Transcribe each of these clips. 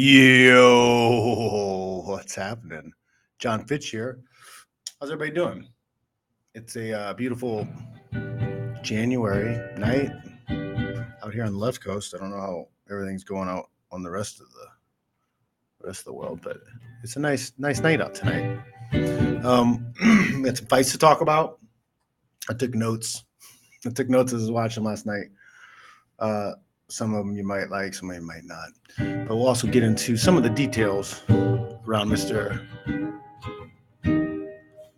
Yo, what's happening? John Fitch here. How's everybody doing? It's a uh, beautiful January night out here on the left coast. I don't know how everything's going out on the rest of the rest of the world, but it's a nice nice night out tonight. Um, had some fights to talk about. I took notes. I took notes as I was watching last night. Uh, some of them you might like, some of you might not. But we'll also get into some of the details around Mr.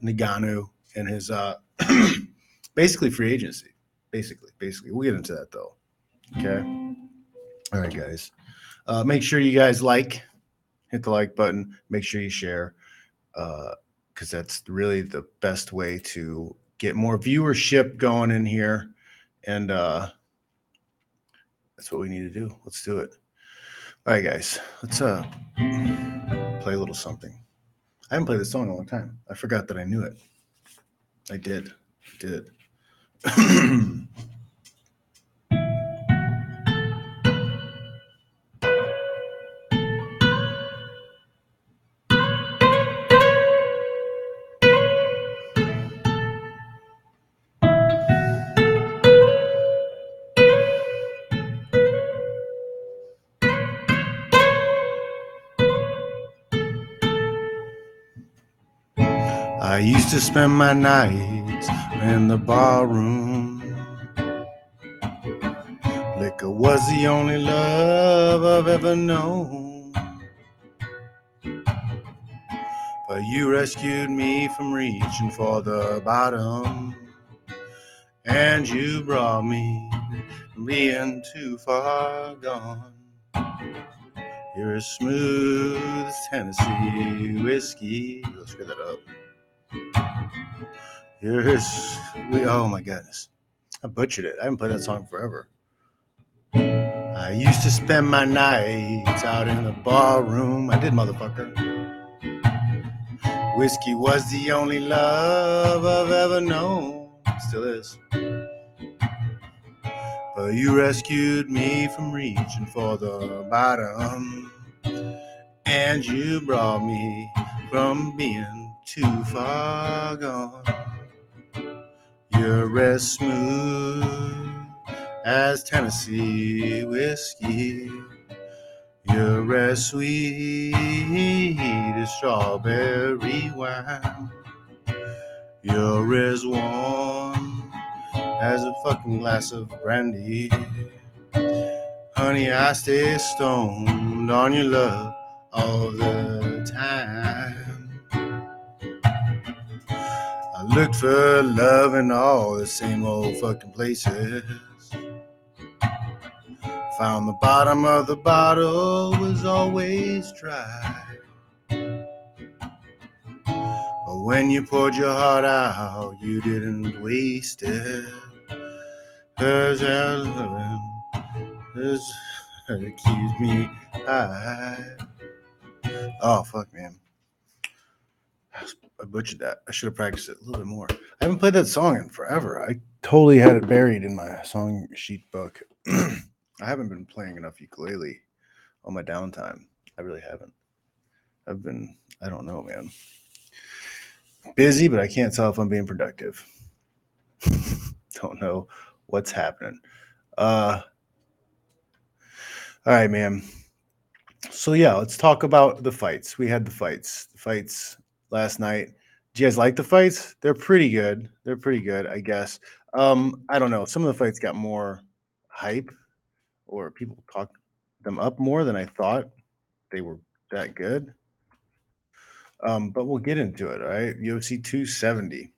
Ngannou and his uh, basically free agency. Basically, basically. We'll get into that though. Okay. All right, guys. Uh, make sure you guys like, hit the like button. Make sure you share, because uh, that's really the best way to get more viewership going in here. And uh, that's what we need to do. Let's do it. All right, guys. Let's uh play a little something. I haven't played this song in a long time. I forgot that I knew it. I did. I did. used to spend my nights in the barroom. Liquor was the only love I've ever known. But you rescued me from reaching for the bottom. And you brought me from being too far gone. You're as smooth as Tennessee whiskey. Let's get that up. Here's we oh my goodness. I butchered it. I haven't played that song forever. I used to spend my nights out in the bar room. I did, motherfucker. Whiskey was the only love I've ever known. Still is. But you rescued me from reaching for the bottom. And you brought me from being too far gone. You're as smooth as Tennessee whiskey. You're as sweet as strawberry wine. You're as warm as a fucking glass of brandy. Honey, I stay stoned on your love all the time. Looked for love in all the same old fucking places. Found the bottom of the bottle was always dry. But when you poured your heart out, you didn't waste it. Cause your loving has accused me high. Oh, fuck, man. I butchered that. I should have practiced it a little bit more. I haven't played that song in forever. I totally had it buried in my song sheet book. I haven't been playing enough ukulele on my downtime. I really haven't. I've been, I don't know, man. Busy, but I can't tell if I'm being productive. don't know what's happening. Uh, all right, man. So yeah, let's talk about the fights. We had the fights. The fights last night. Do you guys like the fights? They're pretty good. They're pretty good, I guess. Um, I don't know. Some of the fights got more hype, or people talked them up more than I thought they were that good. Um, but we'll get into it. All right, UFC 270.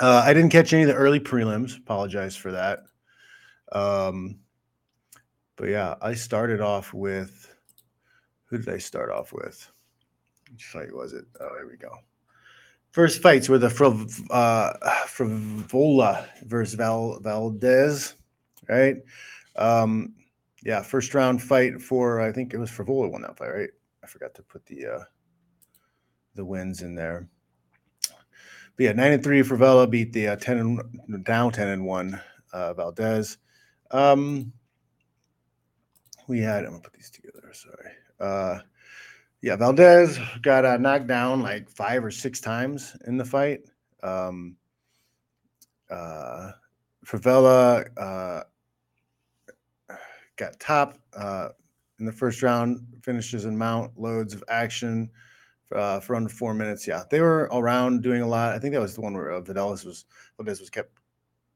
Uh, I didn't catch any of the early prelims. Apologize for that. Um, but yeah, I started off with who did I start off with? Which fight was it? Oh, here we go. First fights were the Friv, uh, Frevola versus Val, Valdez, right? Um, yeah, first round fight for I think it was Frevola won that fight, right? I forgot to put the uh, the wins in there. But yeah, nine and three beat the uh, ten and down ten and one uh, Valdez. Um, we had I'm gonna put these together. Sorry. Uh, yeah, Valdez got uh, knocked down like five or six times in the fight. Um, uh, Favela uh, got top uh, in the first round, finishes in mount, loads of action uh, for under four minutes. Yeah, they were around doing a lot. I think that was the one where uh, was Valdez was kept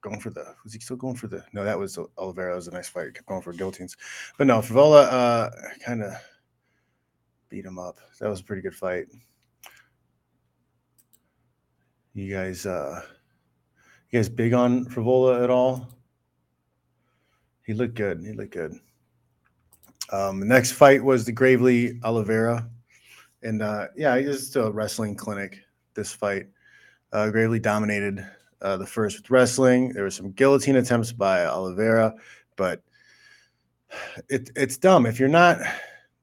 going for the. Was he still going for the? No, that was Oliveira. Was a nice fight. Kept going for guillotines, but no, Favela uh, kind of beat him up. That was a pretty good fight. You guys, uh, you guys big on Frevola at all? He looked good. He looked good. Um, the next fight was the Gravely Oliveira, and uh, yeah, it was a wrestling clinic. This fight, uh, Gravely dominated uh, the first with wrestling. There were some guillotine attempts by Oliveira, but it, it's dumb if you're not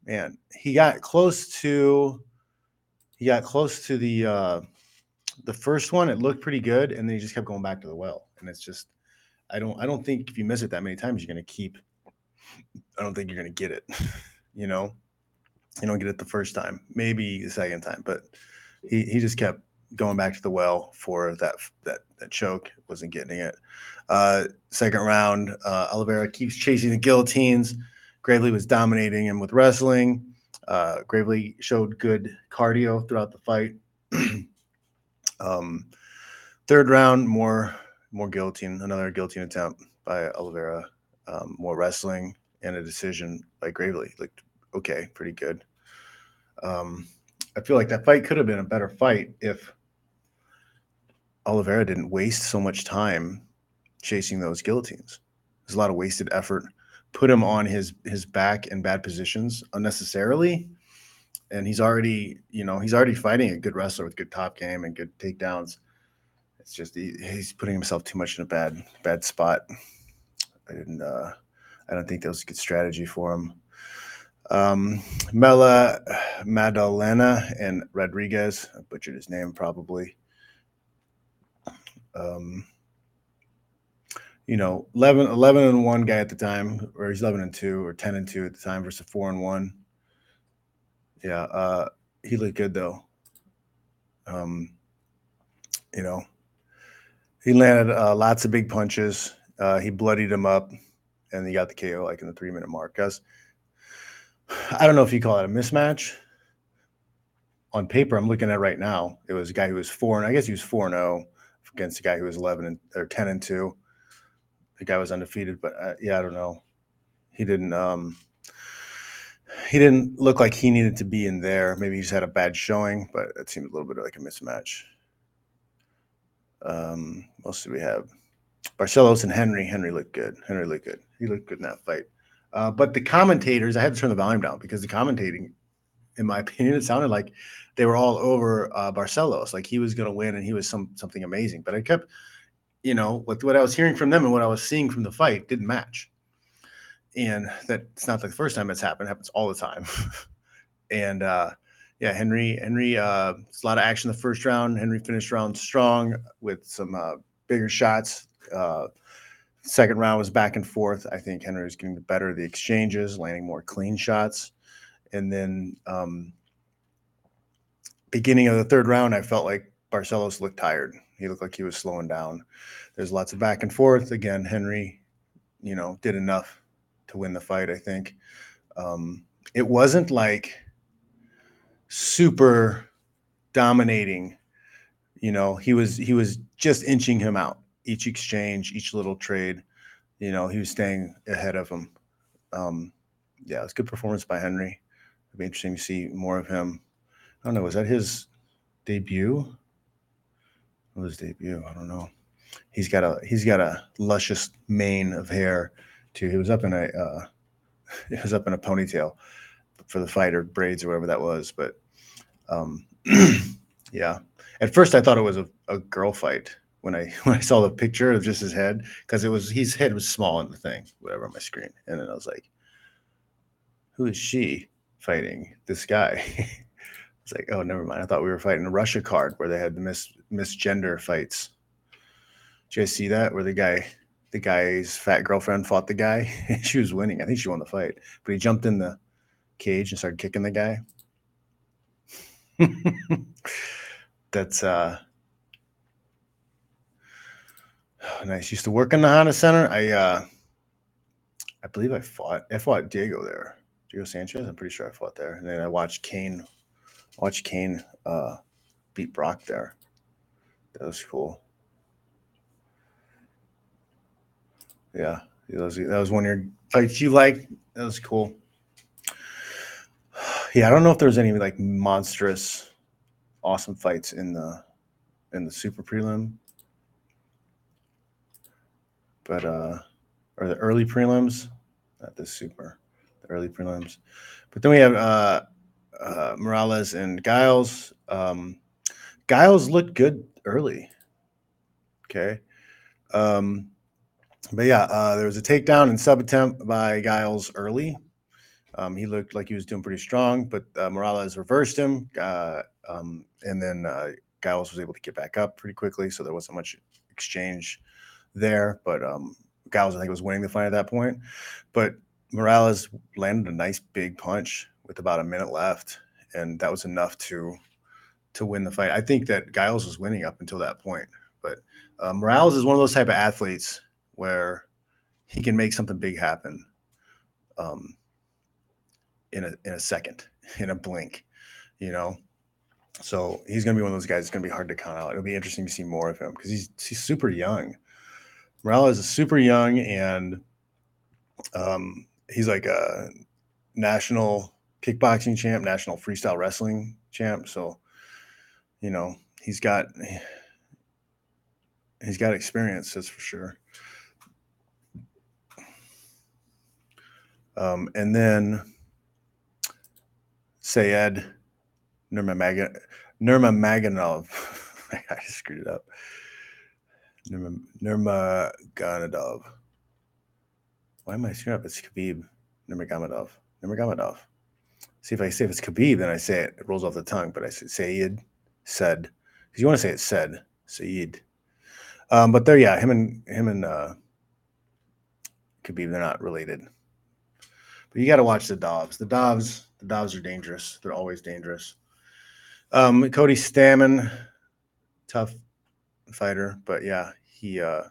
man, he got close to he got close to the uh the first one. It looked pretty good, and then he just kept going back to the well. And it's just I don't I don't think if you miss it that many times, you're gonna keep I don't think you're gonna get it. you know, you don't get it the first time, maybe the second time, but he he just kept going back to the well for that that that choke wasn't getting it uh second round uh oliveira keeps chasing the guillotines Gravely was dominating him with wrestling. Uh, Gravely showed good cardio throughout the fight. um, third round, more more guillotine, another guillotine attempt by Oliveira. Um, more wrestling and a decision by Gravely. Looked okay, pretty good. Um, I feel like that fight could have been a better fight if Oliveira didn't waste so much time chasing those guillotines. There's a lot of wasted effort put him on his his back in bad positions unnecessarily. And he's already, you know, he's already fighting a good wrestler with good top game and good takedowns. It's just he, he's putting himself too much in a bad bad spot. I didn't. Uh, I don't think that was a good strategy for him. Um, Mela Maddalena and Rodriguez, I butchered his name probably. Um, you know 11, 11 and one guy at the time or he's 11 and two or 10 and two at the time versus four and one. Yeah uh he looked good though. Um you know he landed uh, lots of big punches. Uh he bloodied him up and he got the ko like in the three minute mark. Guys i don't know if you call it a mismatch. On paper i'm looking at right now it was a guy who was four and i guess he was four and zero oh against a guy who was 11 and or 10 and 2 the guy was undefeated, but uh, yeah, I don't know. He didn't. Um, he didn't look like he needed to be in there. Maybe he just had a bad showing, but it seemed a little bit like a mismatch. Um, what else do we have? Barcelos and Henry. Henry looked good. Henry looked good. He looked good in that fight. Uh, but the commentators, I had to turn the volume down because the commentating, in my opinion, it sounded like they were all over uh, Barcelos, like he was going to win and he was some something amazing. But I kept you know, with what I was hearing from them and what I was seeing from the fight didn't match. And that's not the first time that's happened. It happens all the time. and uh, yeah, Henry, Henry, uh, it's a lot of action the first round. Henry finished round strong with some uh, bigger shots. Uh, second round was back and forth. I think Henry was getting the better of the exchanges, landing more clean shots. And then um, beginning of the third round, I felt like Barcelos looked tired. He looked like he was slowing down. There's lots of back and forth. Again, Henry, you know, did enough to win the fight. I think um, it wasn't like super dominating. You know, he was he was just inching him out each exchange, each little trade. You know, he was staying ahead of him. Um, yeah, it's good performance by Henry. It'd be interesting to see more of him. I don't know. Was that his debut? His debut? I don't know. He's got a he's got a luscious mane of hair too. He was up in a uh, he was up in a ponytail for the fight or braids or whatever that was. But um, yeah, at first I thought it was a, a girl fight when I when I saw the picture of just his head because it was his head was small in the thing whatever on my screen, and then I was like, who is she fighting this guy? It's like, oh, never mind. I thought we were fighting a Russia card where they had the mis misgender fights. Did you guys see that? Where the guy, the guy's fat girlfriend fought the guy. she was winning. I think she won the fight, but he jumped in the cage and started kicking the guy. That's uh nice. Used to work in the Honda Center. I uh I believe I fought I fought Diego there. Diego Sanchez. I'm pretty sure I fought there. And then I watched Cain watched Cain uh beat Brock there. That was cool. Yeah, that was that was one of your fights you like. That was cool. Yeah, I don't know if there's any like monstrous, awesome fights in the in the super prelim, but uh, or the early prelims, not the super, the early prelims. But then we have uh, uh Morales and Giles. Um, Giles looked good early. Okay. Um, but yeah, uh, there was a takedown and sub attempt by Giles early. Um, he looked like he was doing pretty strong, but uh, Morales reversed him. Uh, um, and then uh, Giles was able to get back up pretty quickly. So there wasn't much exchange there. But um, Giles, I think, was winning the fight at that point. But Morales landed a nice big punch with about a minute left. And that was enough to to win the fight. I think that Giles was winning up until that point. But uh, Morales is one of those type of athletes where he can make something big happen um, in a in a second, in a blink, you know. So he's going to be one of those guys. It's going to be hard to count out. It'll be interesting to see more of him because he's he's super young. Morales is super young, and um, he's like a national kickboxing champ, national freestyle wrestling champ. So, you know, he's got he's got experience, that's for sure. Um, and then Sayed Nurmagomedov. Nurmagomedov. I screwed it up. Nurmagomedov. Why am I screwing up? It's Khabib Nurmagomedov. Nurmagomedov. See if I say if it's Khabib, then I say it. It rolls off the tongue, but I say Sayed said because you want to say it said Sayed. Um, but there, yeah, him and him and uh, Khabib, they're not related. But you got to watch the Dobbs. The Dobbs, the Dobbs are dangerous. They're always dangerous. Um, Cody Stamann, tough fighter, but yeah, he uh,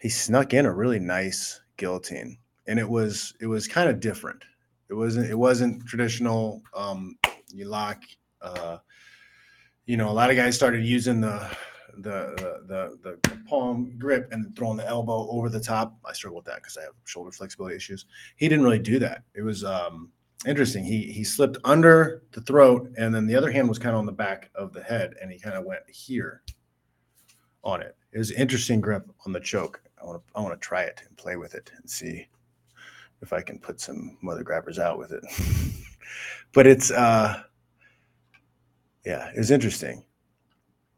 he snuck in a really nice guillotine, and it was it was kind of different. It wasn't it wasn't traditional. Um, you lock. Uh, you know, a lot of guys started using the the the the, the palm grip and throwing the elbow over the top. I struggle with that because I have shoulder flexibility issues. He didn't really do that. It was um, interesting. He he slipped under the throat, and then the other hand was kind of on the back of the head, and he kind of went here on it. It was interesting grip on the choke. I want to I want to try it and play with it and see if I can put some mother grabbers out with it. but it's uh yeah, it was interesting.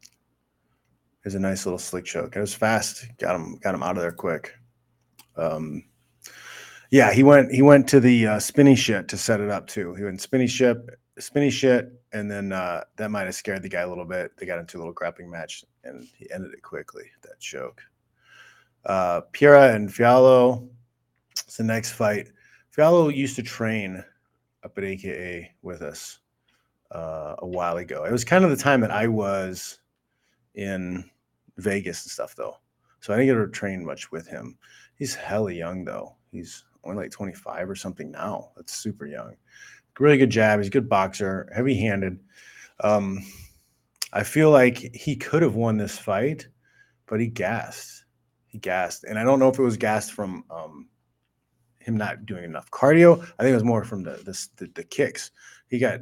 It was a nice little slick choke. It was fast. Got him got him out of there quick. Um yeah, he went he went to the uh, spinny shit to set it up too. He went spinny ship, spinny shit, and then uh, that might have scared the guy a little bit. They got into a little grappling match, and he ended it quickly. That choke. Uh, Pereira and Fialho. The next fight. Fialho used to train up at AKA with us uh, a while ago. It was kind of the time that I was in Vegas and stuff, though. So I didn't get to train much with him. He's hella young, though. He's only like 25 or something now. That's super young. Really good jab. He's a good boxer, heavy handed. Um, I feel like he could have won this fight, but he gassed. He gassed. And I don't know if it was gassed from um, him not doing enough cardio. I think it was more from the, the, the, the kicks. He got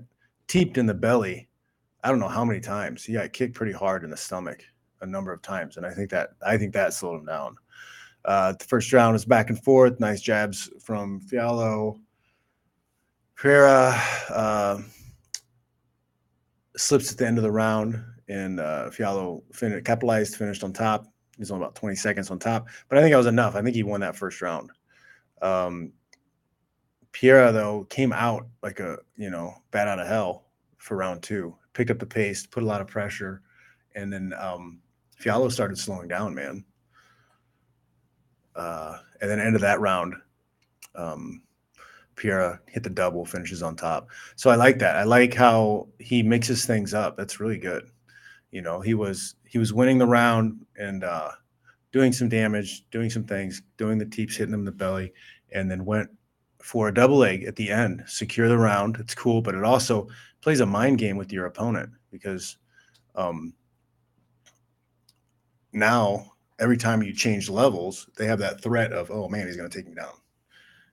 teeped in the belly. I don't know how many times. He got kicked pretty hard in the stomach a number of times. And I think that I think that slowed him down. Uh, the first round was back and forth. Nice jabs from Fialho. Pereira uh, slips at the end of the round, and uh, Fialho fin- capitalized, finished on top. He's on about 20 seconds on top, but I think that was enough. I think he won that first round. Um, Pereira though came out like a you know bat out of hell for round two. Picked up the pace, put a lot of pressure, and then um, Fialho started slowing down, man. Uh, and then end of that round, um, Piera hit the double, finishes on top. So I like that. I like how he mixes things up. That's really good. You know, he was he was winning the round and uh, doing some damage, doing some things, doing the teeps, hitting them in the belly, and then went for a double leg at the end, secure the round. It's cool, but it also plays a mind game with your opponent because um, now every time you change levels, they have that threat of, oh man, he's going to take me down.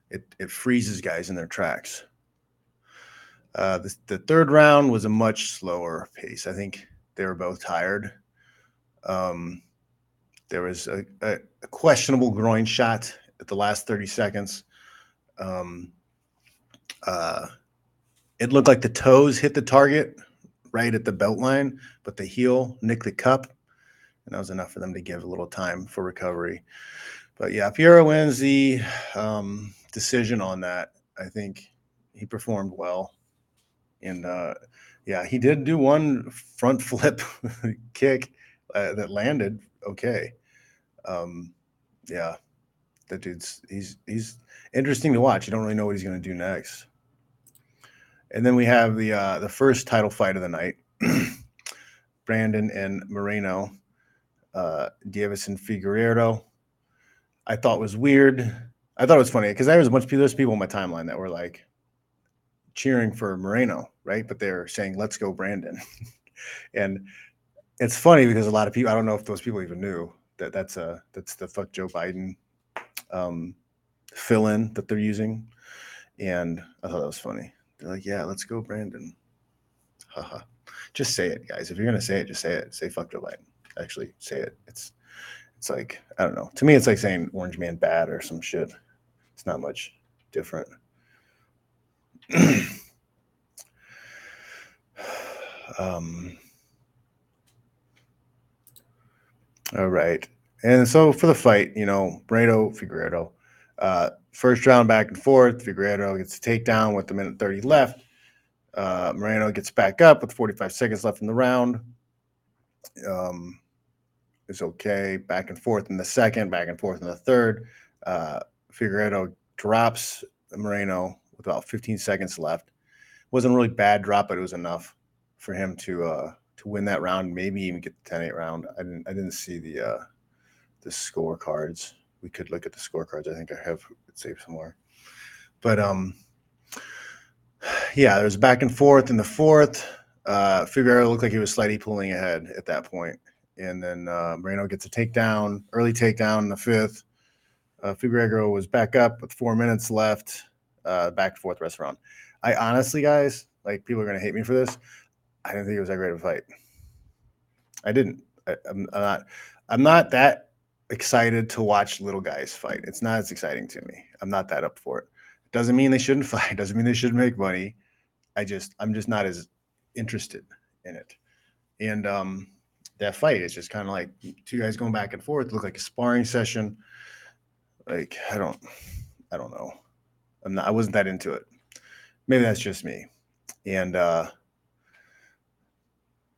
It, it freezes guys in their tracks. Uh, the, the third round was a much slower pace. I think they were both tired. Um, there was a, a, a, questionable groin shot at the last 30 seconds. Um, uh, it looked like the toes hit the target right at the belt line, but the heel nicked the cup and that was enough for them to give a little time for recovery. But yeah, Piera wins the um, decision on that. I think he performed well, and uh, yeah, he did do one front flip kick uh, that landed okay. Um, yeah, that dude's he's he's interesting to watch. You don't really know what he's going to do next. And then we have the uh, the first title fight of the night, Brandon and Moreno uh, Deiveson Figueiredo. I thought was weird. I thought it was funny because there was a bunch of people, there's people on my timeline that were like cheering for Moreno, right? But they're saying, let's go, Brandon. and it's funny because a lot of people, I don't know if those people even knew that that's a, that's the fuck Joe Biden um, fill in that they're using. And I thought that was funny. They're like, yeah, let's go, Brandon. Haha. just say it, guys. If you're to say it, just say it. Say fuck Joe Biden actually say it. It's it's like I don't know. To me, it's like saying Orange Man bad or some shit. It's not much different. um, all right. And so for the fight, you know, Brado Figueiredo, uh, first round back and forth. Figueiredo gets a takedown with the minute 30 left. Uh, Moreno gets back up with 45 seconds left in the round. Um, is okay. Back and forth in the second, back and forth in the third. Uh, Figueiredo drops Moreno with about 15 seconds left. Wasn't a really bad drop, but it was enough for him to uh, to win that round. Maybe even get the 10-8 round. I didn't I didn't see the uh, the scorecards. We could look at the scorecards. I think I have it saved somewhere. But um, yeah, there was back and forth in the fourth. Uh, Figueroa looked like he was slightly pulling ahead at that point and then uh, Moreno gets a takedown, early takedown in the fifth. Uh, Figueroa was back up with four minutes left, uh, back and forth rest round. I honestly, guys, like people are gonna hate me for this. I didn't think it was that great of a fight. I didn't. I, I'm, I'm not. I'm not that excited to watch little guys fight. It's not as exciting to me. I'm not that up for it. Doesn't mean they shouldn't fight. Doesn't mean they shouldn't make money. I just I'm just not as interested in it. And um, that fight. is just kind of like two guys going back and forth. Look like a sparring session. Like I don't, I don't know. I'm not. I wasn't that into it. Maybe that's just me. And uh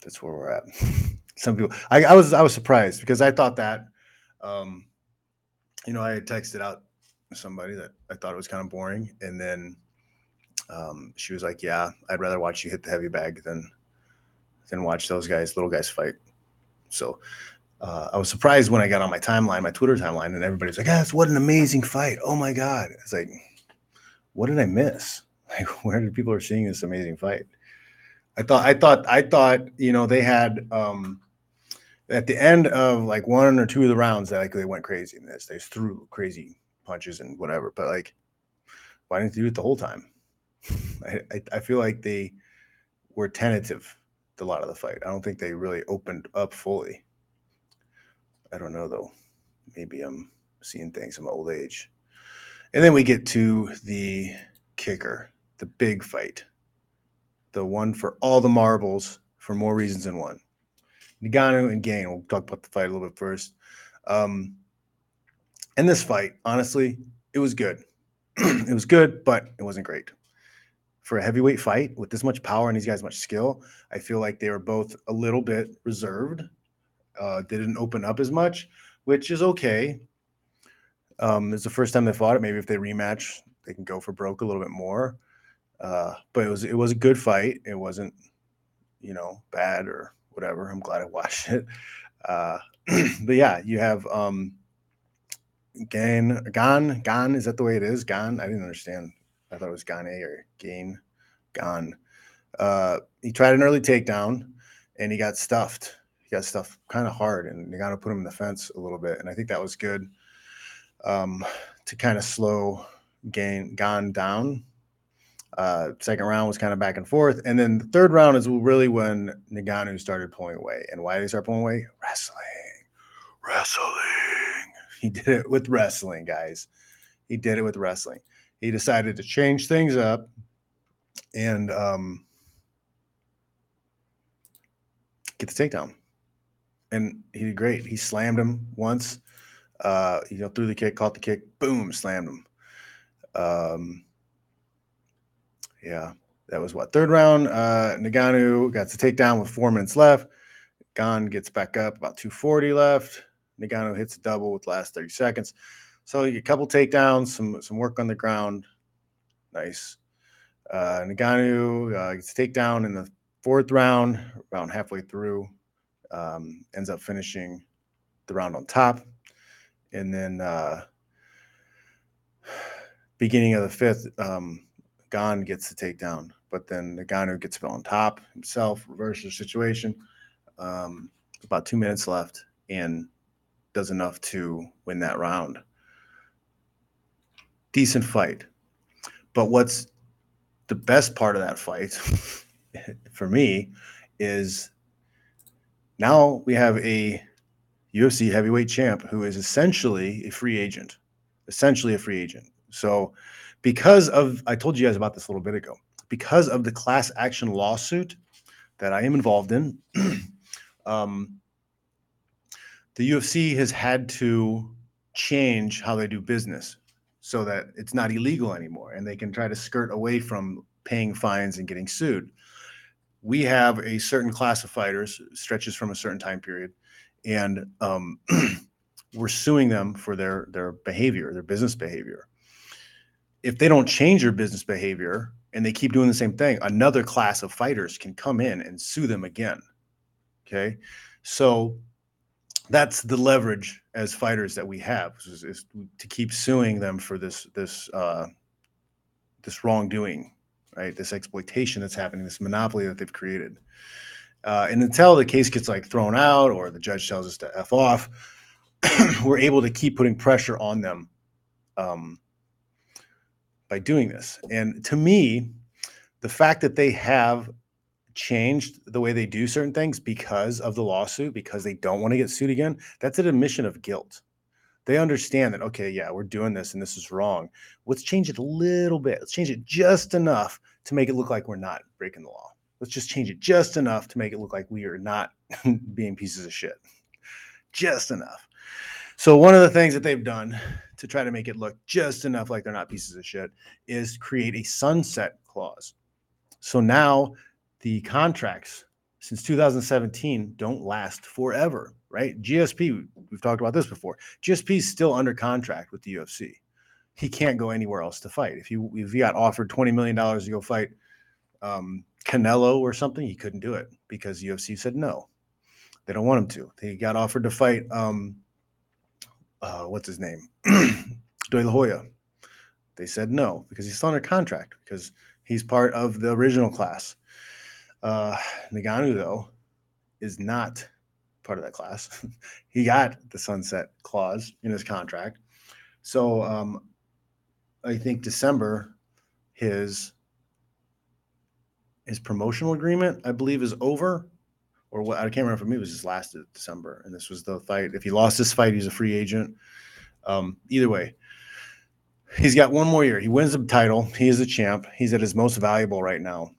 that's where we're at. Some people. I, I was I was surprised because I thought that. Um, you know, I had texted out somebody that I thought it was kind of boring, and then um, she was like, "Yeah, I'd rather watch you hit the heavy bag than than watch those guys, little guys fight." So uh, I was surprised when I got on my timeline, my Twitter timeline, and everybody's like, "Yes, what an amazing fight! Oh my god!" It's like, what did I miss? Like, where did people are seeing this amazing fight? I thought, I thought, I thought, you know, they had um, at the end of like one or two of the rounds that like they went crazy in this. They threw crazy punches and whatever, but like, why didn't they do it the whole time? I, I, I feel like they were tentative a lot of the fight. I don't think they really opened up fully. I don't know though. Maybe I'm seeing things in my old age. And then we get to the kicker, the big fight, the one for all the marbles for more reasons than one. Ngannou and Gane. We'll talk about the fight a little bit first. Um, in this fight, honestly, it was good. it was good, but it wasn't great for a heavyweight fight with this much power and these guys much skill, I feel like they were both a little bit reserved. Uh, didn't open up as much, which is okay. Um, it's the first time they fought it. Maybe if they rematch, they can go for broke a little bit more. Uh, but it was it was a good fight. It wasn't, you know, bad or whatever. I'm glad I watched it. Uh, but yeah, you have um, Gain, Gane, Gane. Is that the way it is? Gane. I didn't understand. I thought it was Gane or Gain, Gane. Uh, he tried an early takedown, and he got stuffed. He got stuffed kind of hard, and you got to put him in the fence a little bit. And I think that was good um, to kind of slow Gain Gane down. Uh, second round was kind of back and forth, and then the third round is really when Ngannou started pulling away. And why did he start pulling away? Wrestling, wrestling. He did it with wrestling, guys. He did it with wrestling. He decided to change things up and um, get the takedown. And he did great. He slammed him once, uh, you know, threw the kick, caught the kick, boom, slammed him. Um, yeah, that was what third round. Uh, Ngannou got the takedown with four minutes left. Gane gets back up about 240 left. Ngannou hits a double with last 30 seconds. So a couple takedowns, some some work on the ground. Nice. Uh, Ngannou uh, gets a takedown in the fourth round, around halfway through. Um, ends up finishing the round on top. And then uh, beginning of the fifth, um, Gane gets the takedown, but then Ngannou gets on top himself, reverses the situation. Um, about two minutes left and does enough to win that round. Decent fight. But what's the best part of that fight for me is now we have a UFC heavyweight champ who is essentially a free agent, essentially a free agent. So, because of, I told you guys about this a little bit ago, because of the class action lawsuit that I am involved in, um, the UFC has had to change how they do business so that it's not illegal anymore and they can try to skirt away from paying fines and getting sued. We have a certain class of fighters, stretches from a certain time period, and um, we're suing them for their their behavior, their business behavior. If they don't change their business behavior and they keep doing the same thing, another class of fighters can come in and sue them again. Okay, so that's the leverage as fighters that we have is, is to keep suing them for this this uh, this wrongdoing, right? This exploitation that's happening, this monopoly that they've created. Uh, and until the case gets like thrown out or the judge tells us to f off, we're able to keep putting pressure on them um, by doing this. And to me, the fact that they have changed the way they do certain things because of the lawsuit, because they don't want to get sued again, that's an admission of guilt. They understand that, okay, yeah, we're doing this and this is wrong. Let's change it a little bit. Let's change it just enough to make it look like we're not breaking the law. Let's just change it just enough to make it look like we are not being pieces of shit. Just enough. So, one of the things that they've done to try to make it look just enough like they're not pieces of shit is create a sunset clause. So now the contracts since 2017 don't last forever, right? GSP, we've talked about this before. GSP is still under contract with the UFC. He can't go anywhere else to fight. If he if he got offered 20 million dollars to go fight um, Canelo or something, he couldn't do it because UFC said no. They don't want him to. He got offered to fight um, uh, what's his name, De La Hoya. They said no because he's still under contract because he's part of the original class. Uh, Ngannou, though, is not part of that class. he got the sunset clause in his contract. So um, I think December, his his promotional agreement, I believe, is over. Or what I can't remember for me, it was his last December. And this was the fight. If he lost this fight, he's a free agent. Um, either way, he's got one more year. He wins the title. He is a champ. He's at his most valuable right now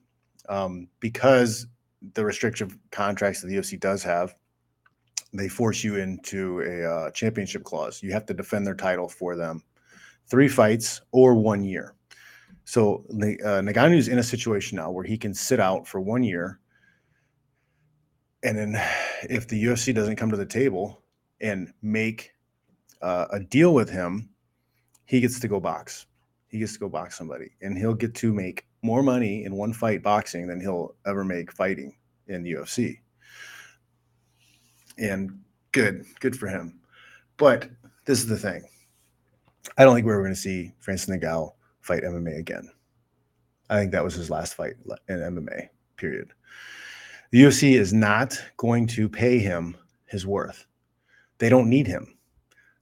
um, because the restrictive contracts that the UFC does have, they force you into a uh, championship clause. You have to defend their title for them, three fights or one year. So uh, is in a situation now where he can sit out for one year, and then if the UFC doesn't come to the table and make uh, a deal with him, he gets to go box. He gets to go box somebody, and he'll get to make more money in one fight boxing than he'll ever make fighting in the UFC. And good, good for him. But this is the thing. I don't think we're going to see Francis Ngannou fight MMA again. I think that was his last fight in MMA. Period. The UFC is not going to pay him his worth. They don't need him.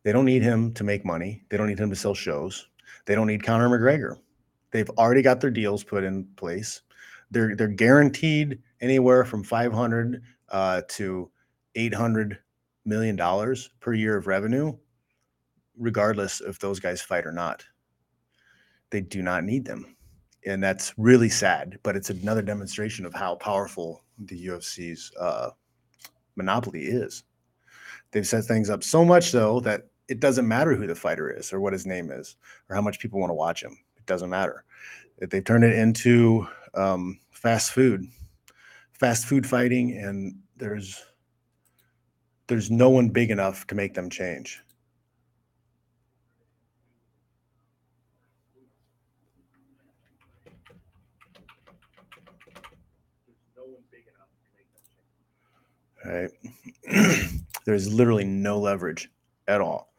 They don't need him to make money. They don't need him to sell shows. They don't need Conor McGregor. They've already got their deals put in place. They're they're guaranteed anywhere from 500 uh, to 800 million dollars per year of revenue, regardless if those guys fight or not. They do not need them, and that's really sad. But it's another demonstration of how powerful the UFC's uh, monopoly is. They've set things up so much so that it doesn't matter who the fighter is or what his name is or how much people want to watch him. It doesn't matter. They've turned it into um, fast food, fast food fighting, and there's there's no one big enough to make them change. Right. There's literally no leverage at all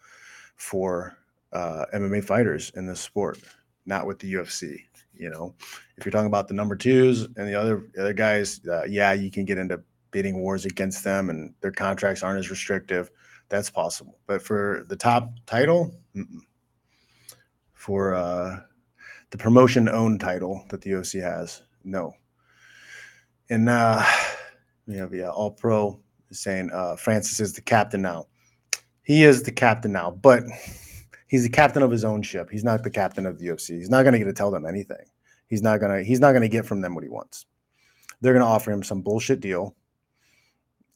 for uh, MMA fighters in this sport, not with the UFC. You know, if you're talking about the number twos and the other other guys, uh, yeah, you can get into bidding wars against them, and their contracts aren't as restrictive. That's possible, but for the top title, mm-mm. for uh, the promotion owned title that the UFC has, no. And uh, we have yeah, All Pro saying uh, Francis is the captain now. He is the captain now, but he's the captain of his own ship. He's not the captain of the UFC. He's not going to get to tell them anything. He's not gonna. He's not gonna get from them what he wants. They're gonna offer him some bullshit deal.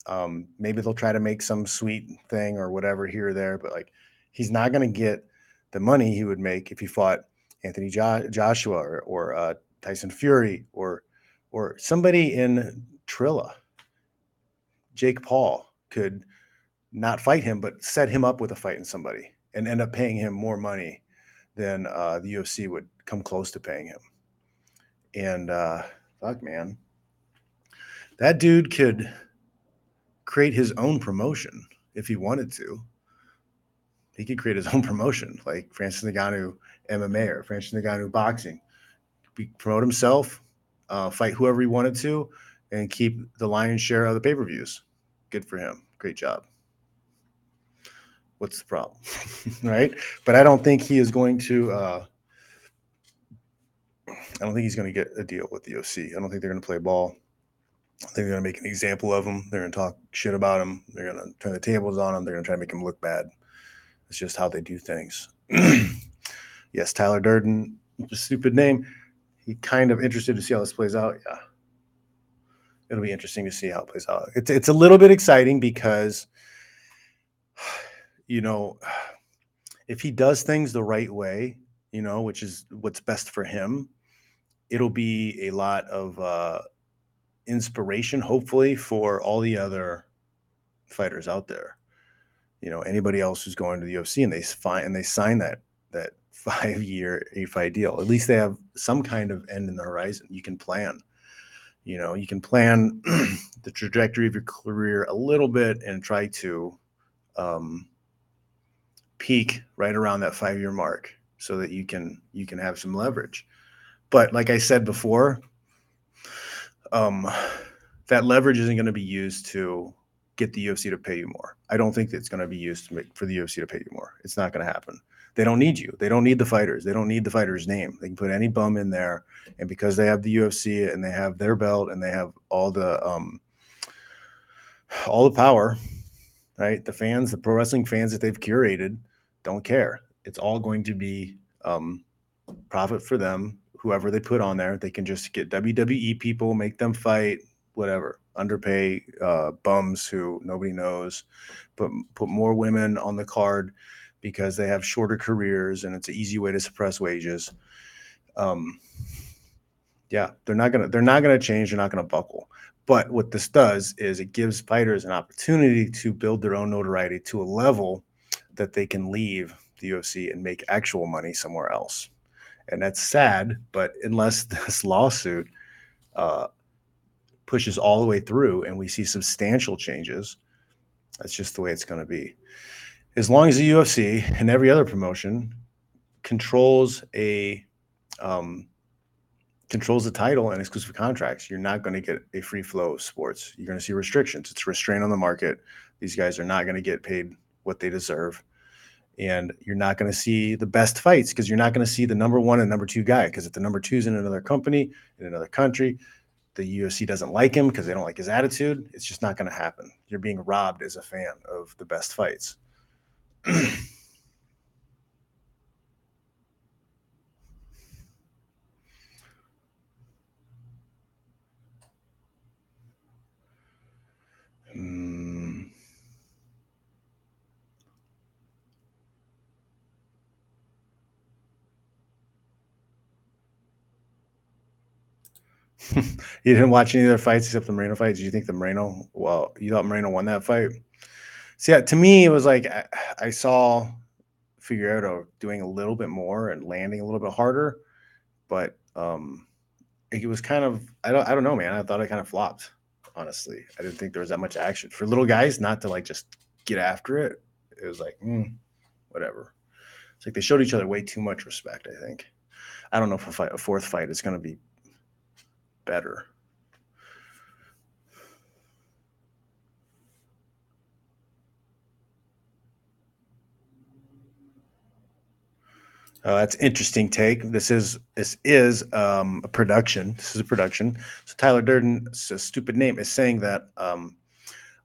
Um, maybe they'll try to make some sweet thing or whatever here or there, but like he's not gonna get the money he would make if he fought Anthony jo- Joshua or, or uh, Tyson Fury or or somebody in Trilla. Jake Paul could not fight him, but set him up with a fight in somebody and end up paying him more money than uh, the UFC would come close to paying him. And uh, fuck, man, that dude could create his own promotion if he wanted to. He could create his own promotion, like Francis Ngannou MMA or Francis Ngannou boxing. Be, promote himself, uh, fight whoever he wanted to, and keep the lion's share of the pay per views. Good for him. Great job. What's the problem? right? But I don't think he is going to. Uh, I don't think he's going to get a deal with the OC. I don't think they're going to play ball. I think they're going to make an example of him. They're going to talk shit about him. They're going to turn the tables on him. They're going to try to make him look bad. It's just how they do things. yes, Tyler Durden, stupid name. He kind of interested to see how this plays out. Yeah, it'll be interesting to see how it plays out. It's it's a little bit exciting because, you know, if he does things the right way, you know, which is what's best for him, it'll be a lot of uh, inspiration, hopefully, for all the other fighters out there. You know, anybody else who's going to the UFC and they find and they sign that that five year a fight deal. At least they have some kind of end in the horizon. You can plan. You know, you can plan the trajectory of your career a little bit and try to um, peak right around that five year mark so that you can you can have some leverage. But like I said before, um, that leverage isn't going to be used to get the UFC to pay you more. I don't think it's going to be used to make for the UFC to pay you more. It's not going to happen. They don't need you. They don't need the fighters. They don't need the fighter's name. They can put any bum in there, and because they have the UFC and they have their belt and they have all the um, all the power, right? The fans, the pro wrestling fans that they've curated, don't care. It's all going to be um, profit for them. Whoever they put on there, they can just get WWE people, make them fight, whatever. Underpay uh, bums who nobody knows, put put more women on the card because they have shorter careers and it's an easy way to suppress wages. Um, yeah, they're not gonna they're not gonna change. They're not gonna buckle. But what this does is it gives fighters an opportunity to build their own notoriety to a level that they can leave the UFC and make actual money somewhere else. and that's sad. But unless this lawsuit uh, pushes all the way through and we see substantial changes, that's just the way it's going to be. As long as the UFC and every other promotion controls a um, controls the title and exclusive contracts, you're not going to get a free flow of sports. You're going to see restrictions. It's restraint on the market. These guys are not going to get paid what they deserve. And you're not going to see the best fights because you're not going to see the number one and number two guy. Because if the number two is in another company, in another country, the UFC doesn't like him because they don't like his attitude. It's just not going to happen. You're being robbed as a fan of the best fights. Mm. you didn't watch any of their fights except the Moreno fight. Did you think the Moreno? Well, you thought Moreno won that fight. See, yeah, to me, it was like I, I saw Figueiredo doing a little bit more and landing a little bit harder, but um, it was kind of I don't I don't know, man. I thought it kind of flopped honestly. I didn't think there was that much action for little guys not to like just get after it. It was like, mm, whatever. It's like they showed each other way too much respect. I think. I don't know if a, fight, a fourth fight is going to be better. Oh, that's interesting take. This is this is um, a production. This is a production. So Tyler Durden, it's a stupid name, is saying that um,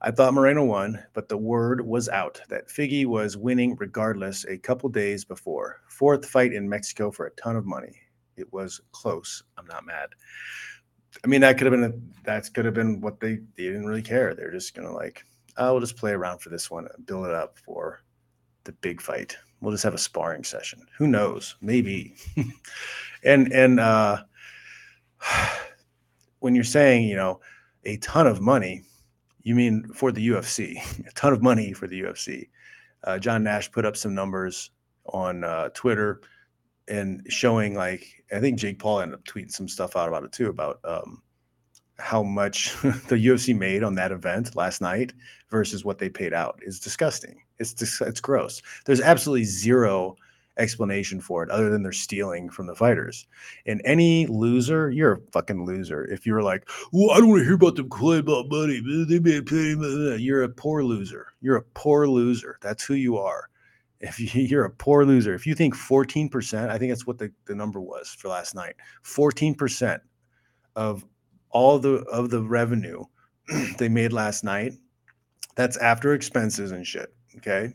I thought Moreno won, but the word was out that Figgy was winning regardless. A couple days before fourth fight in Mexico for a ton of money. It was close. I'm not mad. I mean, that could have been a, that could have been what they they didn't really care. They're just gonna like, oh, we'll just play around for this one and build it up for the big fight we'll just have a sparring session. Who knows? Maybe. and and uh, when you're saying you know a ton of money, you mean for the UFC? a ton of money for the UFC. Uh, John Nash put up some numbers on uh, Twitter and showing like I think Jake Paul ended up tweeting some stuff out about it too about um, how much the UFC made on that event last night versus what they paid out is disgusting. It's dis- it's gross. There's absolutely zero explanation for it other than they're stealing from the fighters. And any loser, you're a fucking loser. If you're like, well, I don't want to hear about them claim about money. They may pay. You're a poor loser. You're a poor loser. That's who you are. If you, are a poor loser, if you think 14%, I think that's what the, the number was for last night. 14% of all the of the revenue they made last night, that's after expenses and shit. Okay.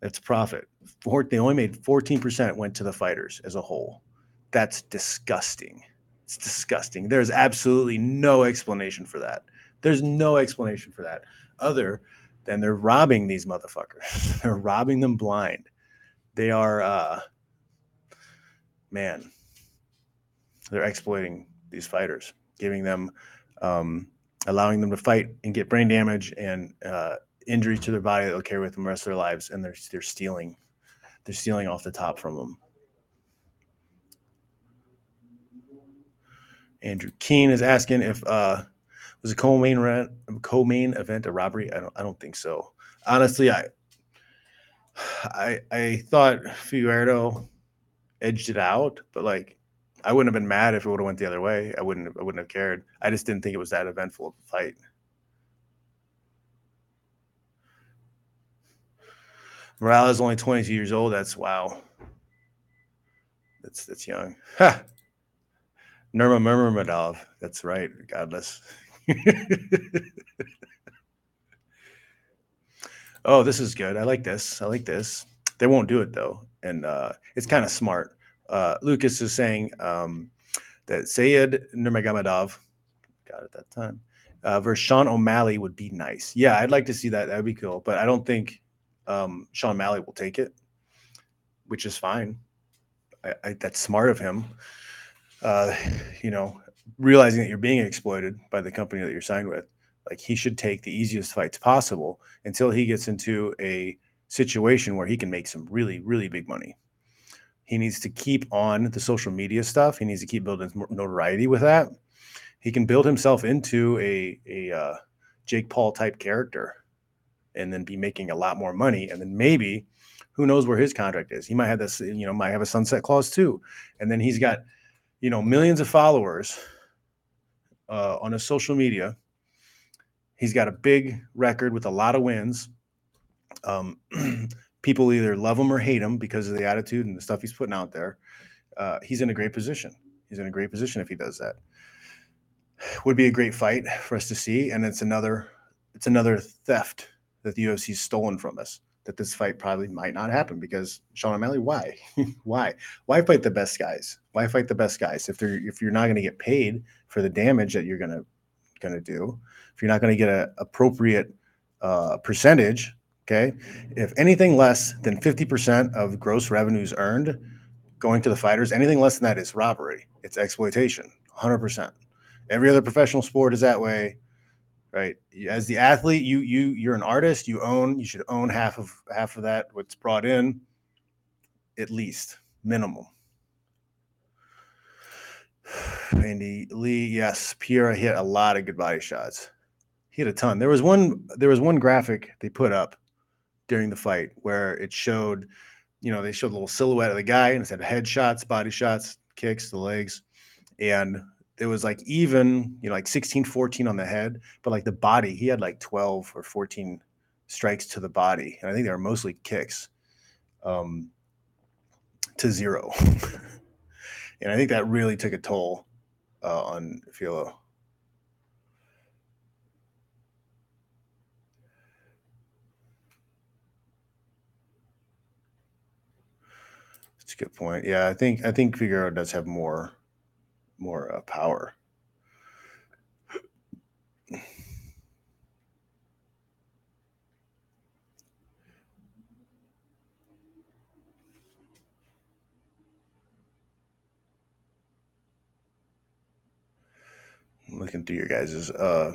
That's profit. Four, they only made 14% went to the fighters as a whole. That's disgusting. It's disgusting. There's absolutely no explanation for that. There's no explanation for that other than they're robbing these motherfuckers. they're robbing them blind. They are, uh, man, they're exploiting these fighters giving them, um, allowing them to fight and get brain damage and uh, injuries to their body that they'll carry with them the rest of their lives, and they're they're stealing, they're stealing off the top from them. Andrew Keene is asking if uh, was a co-main event, co-main event a robbery. I don't I don't think so. Honestly, I I I thought Figueiredo edged it out, but like I wouldn't have been mad if it would have went the other way. I wouldn't. I wouldn't have cared. I just didn't think it was that eventful of a fight. Morales is only 22 years old. That's wow. That's that's young. Ha. Nurmagomedov. That's right. Godless. oh, this is good. I like this. I like this. They won't do it though, and uh, it's kind of smart uh, Lucas is saying um, that Sayed Nurmagomedov, got it that time, uh, versus Sean O'Malley would be nice. Yeah, I'd like to see that. That would be cool. But I don't think um, Sean O'Malley will take it, which is fine. I, I, that's smart of him. Uh, you know, realizing that you're being exploited by the company that you're signed with. Like he should take the easiest fights possible until he gets into a situation where he can make some really, really big money He needs to keep on the social media stuff. He needs to keep building notoriety with that. He can build himself into a a uh, Jake Paul type character, and then be making a lot more money. And then maybe, who knows where his contract is? He might have this, you know, might have a sunset clause too. And then he's got, you know, millions of followers uh, on his social media. He's got a big record with a lot of wins. Um, people either love him or hate him because of the attitude and the stuff he's putting out there. Uh, he's in a great position. He's in a great position if he does that. Would be a great fight for us to see, and it's another it's another theft that the UFC's stolen from us. That this fight probably might not happen because Sean O'Malley, why, why, why fight the best guys? Why fight the best guys if they're if you're not going to get paid for the damage that you're gonna gonna do? If you're not going to get an appropriate uh, percentage Okay. If anything less than 50% of gross revenues earned going to the fighters, anything less than that is robbery. It's exploitation, 100%. Every other professional sport is that way, right? As the athlete, you you you're an artist, you own, you should own half of half of that what's brought in at least minimum. Andy Lee, yes, Pierre hit a lot of good body shots. He hit a ton. There was one there was one graphic they put up during the fight where it showed, you know, they showed a little silhouette of the guy and it said headshots, body shots, kicks, the legs. And it was like even, you know, like 16, 14 on the head, but like the body, he had like 12 or 14 strikes to the body. And I think they were mostly kicks um, to zero. and I think that really took a toll uh, on Fialho. That's a good point. Yeah, I think I think Figueroa does have more more uh, power. Looking through your guys' uh,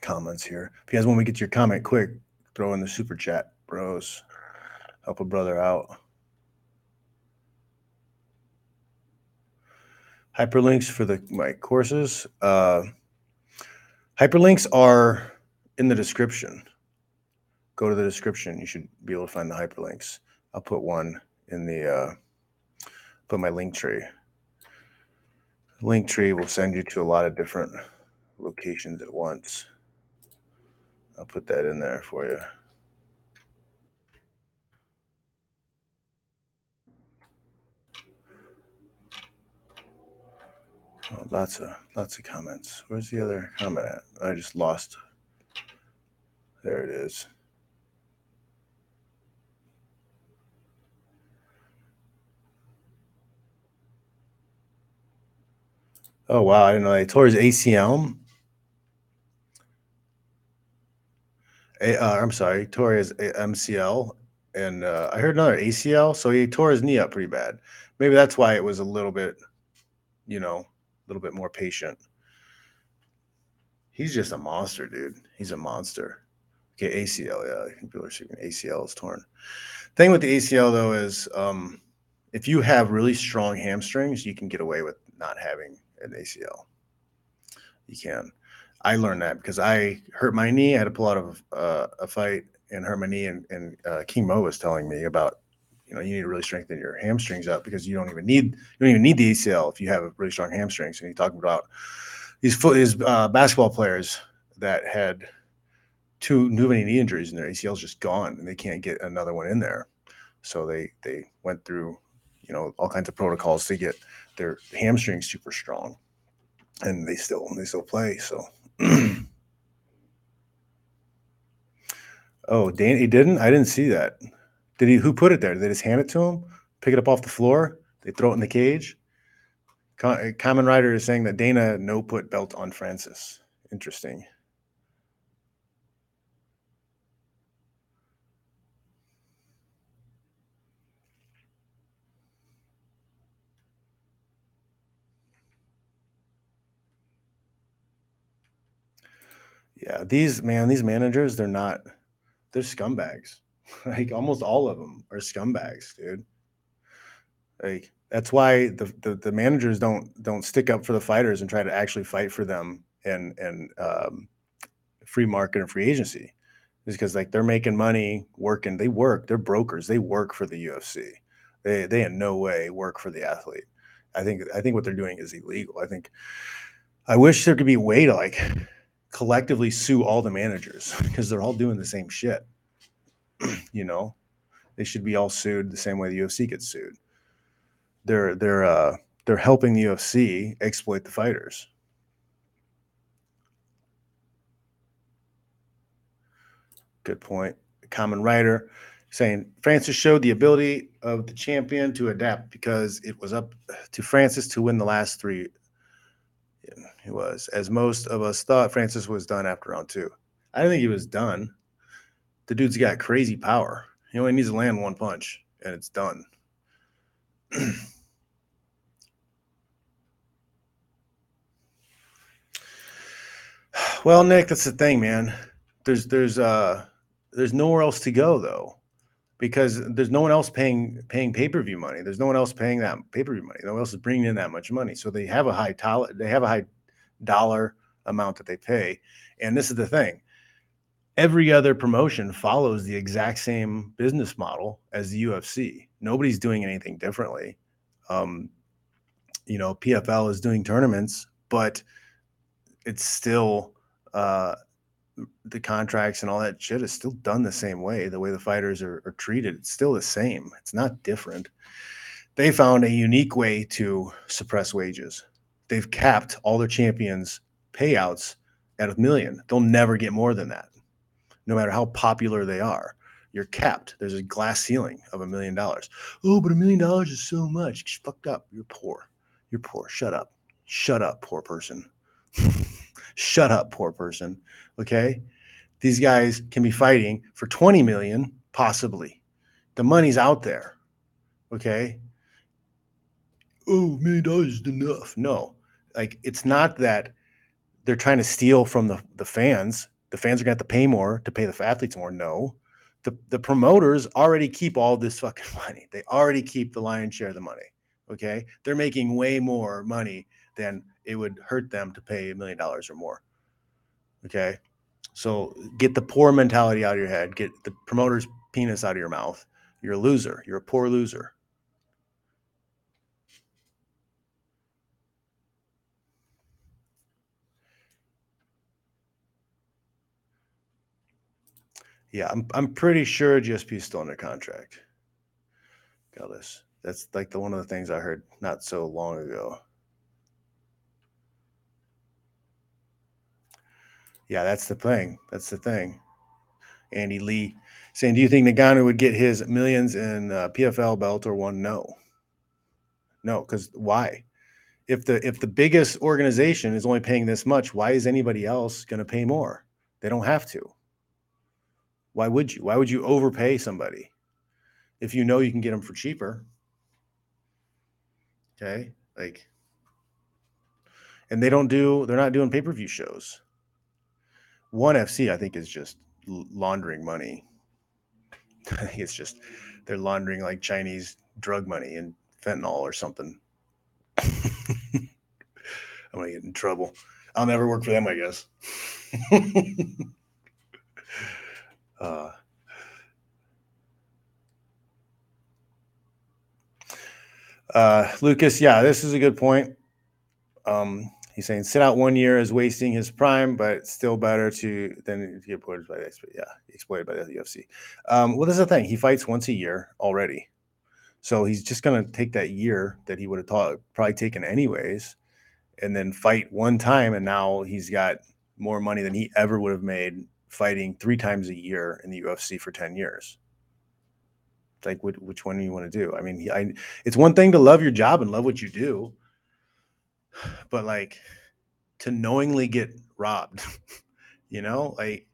comments here. If you guys want me to get your comment quick, throw in the super chat, bros. Help a brother out. Hyperlinks for the my courses. Uh, hyperlinks are in the description. Go to the description. You should be able to find the hyperlinks. I'll put one in the uh, put my link tree. Link tree will send you to a lot of different locations at once. I'll put that in there for you. Oh, lots of lots of comments. Where's the other comment at? I just lost. There it is. Oh wow! I didn't know. He tore his ACL. A, uh, I'm sorry, he tore his MCL, and uh, I heard another ACL. So he tore his knee up pretty bad. Maybe that's why it was a little bit, you know, little bit more patient. He's just a monster, dude. He's a monster. Okay, ACL. Yeah, people are saying ACL is torn. Thing with the ACL though is, um, if you have really strong hamstrings, you can get away with not having an ACL. You can. I learned that because I hurt my knee. I had to pull out of uh, a fight and hurt my knee, and, and uh, King Mo was telling me about you know you need to really strengthen your hamstrings up because you don't even need you don't even need the ACL if you have really strong hamstrings. And he talked about these foot these uh, basketball players that had too many knee injuries and their ACL's just gone and they can't get another one in there. So they they went through you know all kinds of protocols to get their hamstrings super strong, and they still they still play. So. oh, Dan, he didn't. I didn't see that. Did he? Who put it there? Did they just hand it to him? Pick it up off the floor? They throw it in the cage. Uh, common Rider is saying that Dana no put belt on Francis. Interesting. Yeah, these man, these managers, they're not, they're scumbags. Like almost all of them are scumbags, dude. Like that's why the, the the managers don't don't stick up for the fighters and try to actually fight for them and and um, free market and free agency. Is because like they're making money working they work they're brokers they work for the ufc they they in no way work for the athlete. I think i think what they're doing is illegal. I think i wish there could be a way to like collectively sue all the managers because they're all doing the same shit you know they should be all sued the same way the ufc gets sued they're they're uh they're helping the ufc exploit the fighters Good point. Common writer saying Francis showed the ability of the champion to adapt because it was up to Francis to win the last three. He was, as most of us thought, Francis was done after round two. I don't think he was done. The dude's got crazy power. He only needs to land one punch, and it's done. well, Nick, that's the thing, man. There's there's uh there's nowhere else to go though, because there's no one else paying paying pay per view money. There's no one else paying that pay per view money. No one else is bringing in that much money. So they have a high dollar. They have a high dollar amount that they pay. And this is the thing. Every other promotion follows the exact same business model as the UFC. Nobody's doing anything differently. Um, you know, PFL is doing tournaments, but it's still uh, the contracts and all that shit is still done the same way. The way the fighters are, are, treated, it's still the same. It's not different. They found a unique way to suppress wages. They've capped all their champions' payouts at a million. They'll never get more than that, no matter how popular they are. You're capped. There's a glass ceiling of a million dollars. Oh, but a million dollars is so much. You're fucked up. You're poor. You're poor. Shut up. Shut up, poor person. Shut up, poor person. Okay. These guys can be fighting for 20 million, possibly. The money's out there. Okay. Oh, million dollars is enough. No, like it's not that they're trying to steal from the, the fans. The fans are going to have to pay more to pay the athletes more. No, the, the promoters already keep all this fucking money. They already keep the lion's share of the money. Okay. They're making way more money than it would hurt them to pay a million dollars or more. Okay. So get the poor mentality out of your head. Get the promoter's penis out of your mouth. You're a loser. You're a poor loser. Yeah, I'm I'm pretty sure GSP is still under contract. Got this. That's like the one of the things I heard not so long ago. Yeah, that's the thing. That's the thing. Andy Lee saying, "Do you think Ngannou would get his millions in uh, PFL belt or one?" No, no, because why? If the if the biggest organization is only paying this much, why is anybody else going to pay more? They don't have to. Why would you? Why would you overpay somebody if you know you can get them for cheaper? Okay, like, and they don't do. They're not doing pay per view shows. One FC, I think, is just laundering money. I think it's just they're laundering like Chinese drug money and fentanyl or something. I'm gonna get in trouble. I'll never work for them, I guess. uh, uh, Lucas, yeah, this is a good point. Um, He's saying sit out one year is wasting his prime, but still better to than get exploited by the yeah exploited by the UFC. Um, well, that's the thing. He fights once a year already, so he's just gonna take that year that he would have probably taken anyways, and then fight one time, and now he's got more money than he ever would have made fighting three times a year in the UFC for ten years. It's like, which, which one do you want to do? I mean, I, it's one thing to love your job and love what you do but like to knowingly get robbed, you know, like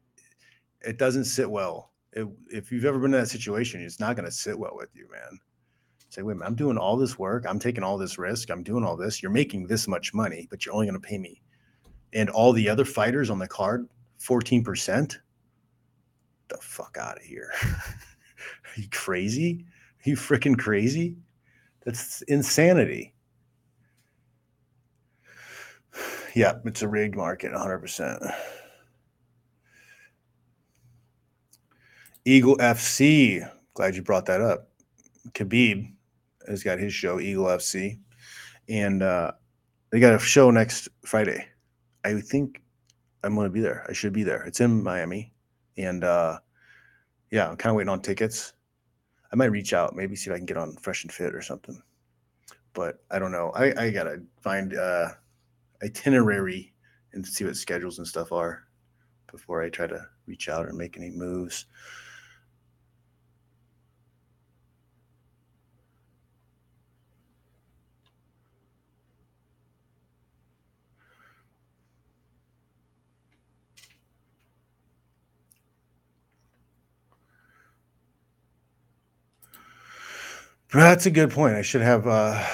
it doesn't sit well. It, if you've ever been in that situation, it's not going to sit well with you, man. Say, wait, I'm doing all this work. I'm taking all this risk. I'm doing all this. You're making this much money, but you're only going to pay me. And all the other fighters on the card, 14%? The fuck out of here. Are you crazy? Are you freaking crazy? That's insanity. Yeah, it's a rigged market, 100%. Eagle FC. Glad you brought that up. Khabib has got his show, Eagle FC, and uh, they got a show next Friday. I think I'm going to be there. I should be there. It's in Miami, and uh, yeah, I'm kind of waiting on tickets. I might reach out, maybe see if I can get on Fresh and Fit or something. But I don't know. I, I gotta find uh, itinerary and see what schedules and stuff are before I try to reach out or make any moves. That's a good point. I should have uh,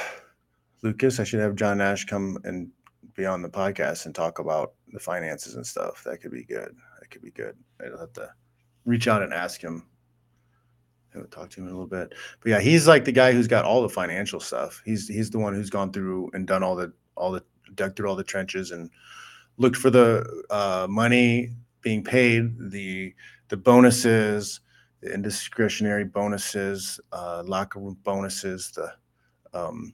Lucas. I should have John Nash come and be on the podcast and talk about the finances and stuff. That could be good. That could be good. I'll have to reach out and ask him. I will talk to him a little bit. But yeah, he's like the guy who's got all the financial stuff. He's he's the one who's gone through and done all the all the dug through all the trenches and looked for the uh, money being paid, the the bonuses, indiscretionary bonuses, uh, locker room bonuses, the um,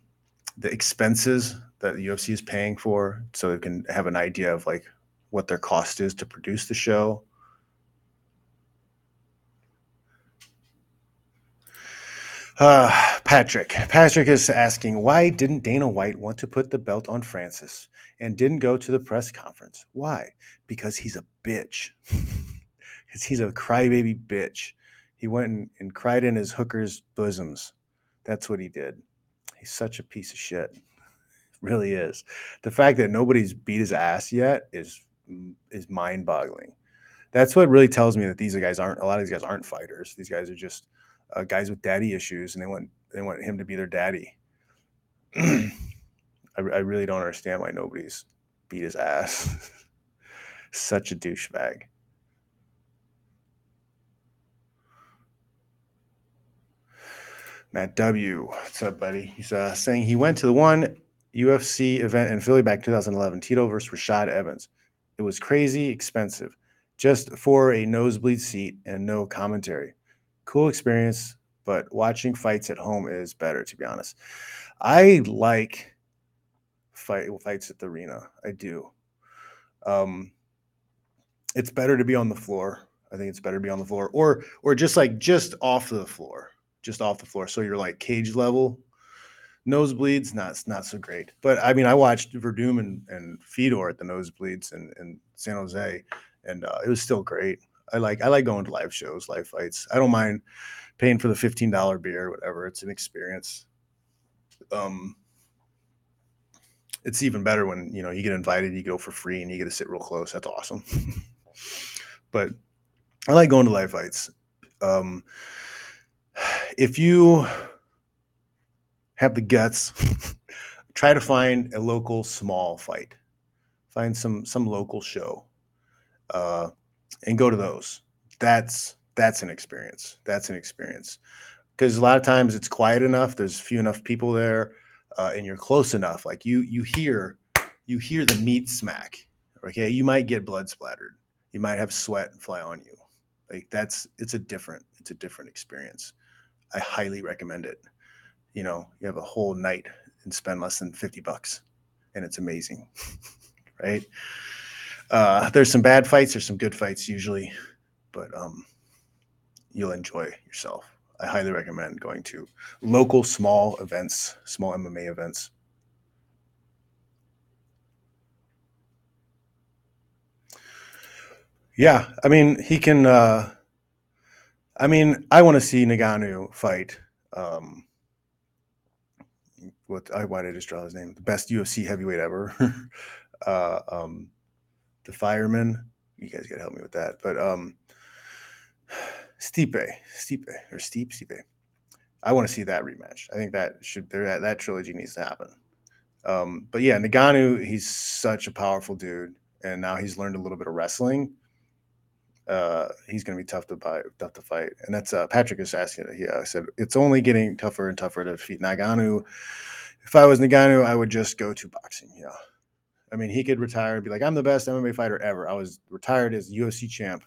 the expenses that the UFC is paying for, so they can have an idea of like what their cost is to produce the show. Uh, Patrick. Patrick is asking why didn't Dana White want to put the belt on Francis and didn't go to the press conference? Why? Because he's a bitch. Because he's a crybaby bitch. He went and, and cried in his hooker's bosoms. That's what he did. He's such a piece of shit. Really is. The fact that nobody's beat his ass yet is is mind boggling. That's what really tells me that these guys aren't. A lot of these guys aren't fighters. These guys are just uh, guys with daddy issues, and they want they want him to be their daddy. I, I really don't understand why nobody's beat his ass. Such a douchebag. Matt W. What's up, buddy? He's uh, saying he went to the one UFC event in Philly back 2011, Tito versus Rashad Evans. It was crazy expensive, just for a nosebleed seat and no commentary. Cool experience, but watching fights at home is better, to be honest. I like fight fights at the arena. I do. Um, it's better to be on the floor. I think it's better to be on the floor, or or just like just off the floor just off the floor. So you're like cage level. Nosebleeds, not not so great. But I mean, I watched Werdum and, and Fedor at the nosebleeds in, in San Jose, and uh, it was still great. I like I like going to live shows, live fights. I don't mind paying for the fifteen dollar beer, whatever. It's an experience. Um, it's even better when you know you get invited, you go for free, and you get to sit real close. That's awesome. but I like going to live fights. Um, if you have the guts, try to find a local small fight. Find some some local show, uh, and go to those. That's that's an experience. That's an experience because a lot of times it's quiet enough. There's few enough people there, uh, and you're close enough. Like you you hear you hear the meat smack. Okay, you might get blood splattered. You might have sweat fly on you. Like that's it's a different it's a different experience. I highly recommend it. You know, you have a whole night and spend less than 50 bucks and it's amazing. right? Uh, there's some bad fights, there's some good fights usually, but um, you'll enjoy yourself. I highly recommend going to local small events, small MMA events. Yeah, I mean, he can uh, I mean, I want to see Ngannou fight. Um, what I why did I just draw his name? The best UFC heavyweight ever. uh, um, the fireman. You guys gotta help me with that. But um, Stipe, Stipe, or Steep, Stipe. I want to see that rematch. I think that should that that trilogy needs to happen. Um, but yeah, Ngannou, he's such a powerful dude, and now he's learned a little bit of wrestling. Uh, he's going to be tough to buy, tough to fight. And that's uh, Patrick is asking. Yeah, I said it's only getting tougher and tougher to defeat Ngannou. If I was Ngannou, I would just go to boxing. Yeah, I mean, he could retire and be like, "I'm the best MMA fighter ever." I was retired as UFC champ.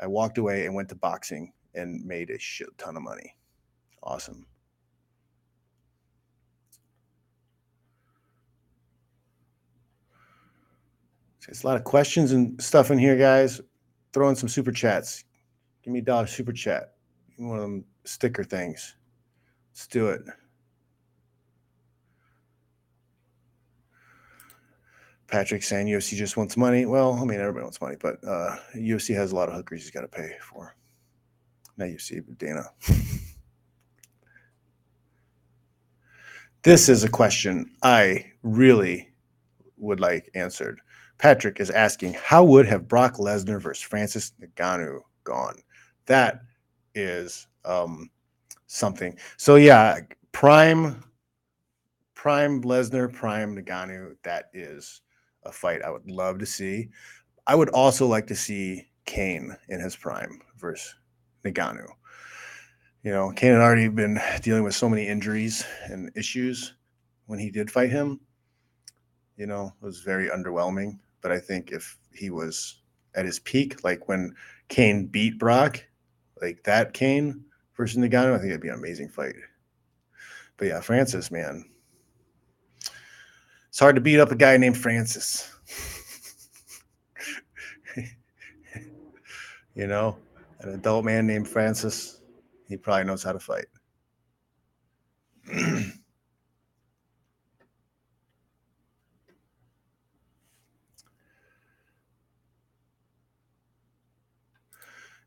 I walked away and went to boxing and made a shit ton of money. Awesome. There's a lot of questions and stuff in here, guys. Throw in some super chats. Give me a dollar super chat. One of them sticker things. Let's do it. Patrick saying UFC just wants money. Well, I mean, everybody wants money, but uh, UFC has a lot of hookers he's got to pay for. Not UFC, but Dana. this is a question I really would like answered. Patrick is asking, how would have Brock Lesnar versus Francis Ngannou gone? That is um, something. So yeah, prime, prime Lesnar, prime Ngannou. That is a fight I would love to see. I would also like to see Cain in his prime versus Ngannou. You know, Cain had already been dealing with so many injuries and issues when he did fight him. You know, it was very underwhelming. But I think if he was at his peak, like when Cain beat Brock, like that Cain versus Ngannou, I think it'd be an amazing fight. But yeah, Francis, man, it's hard to beat up a guy named Francis. you know, an adult man named Francis, he probably knows how to fight.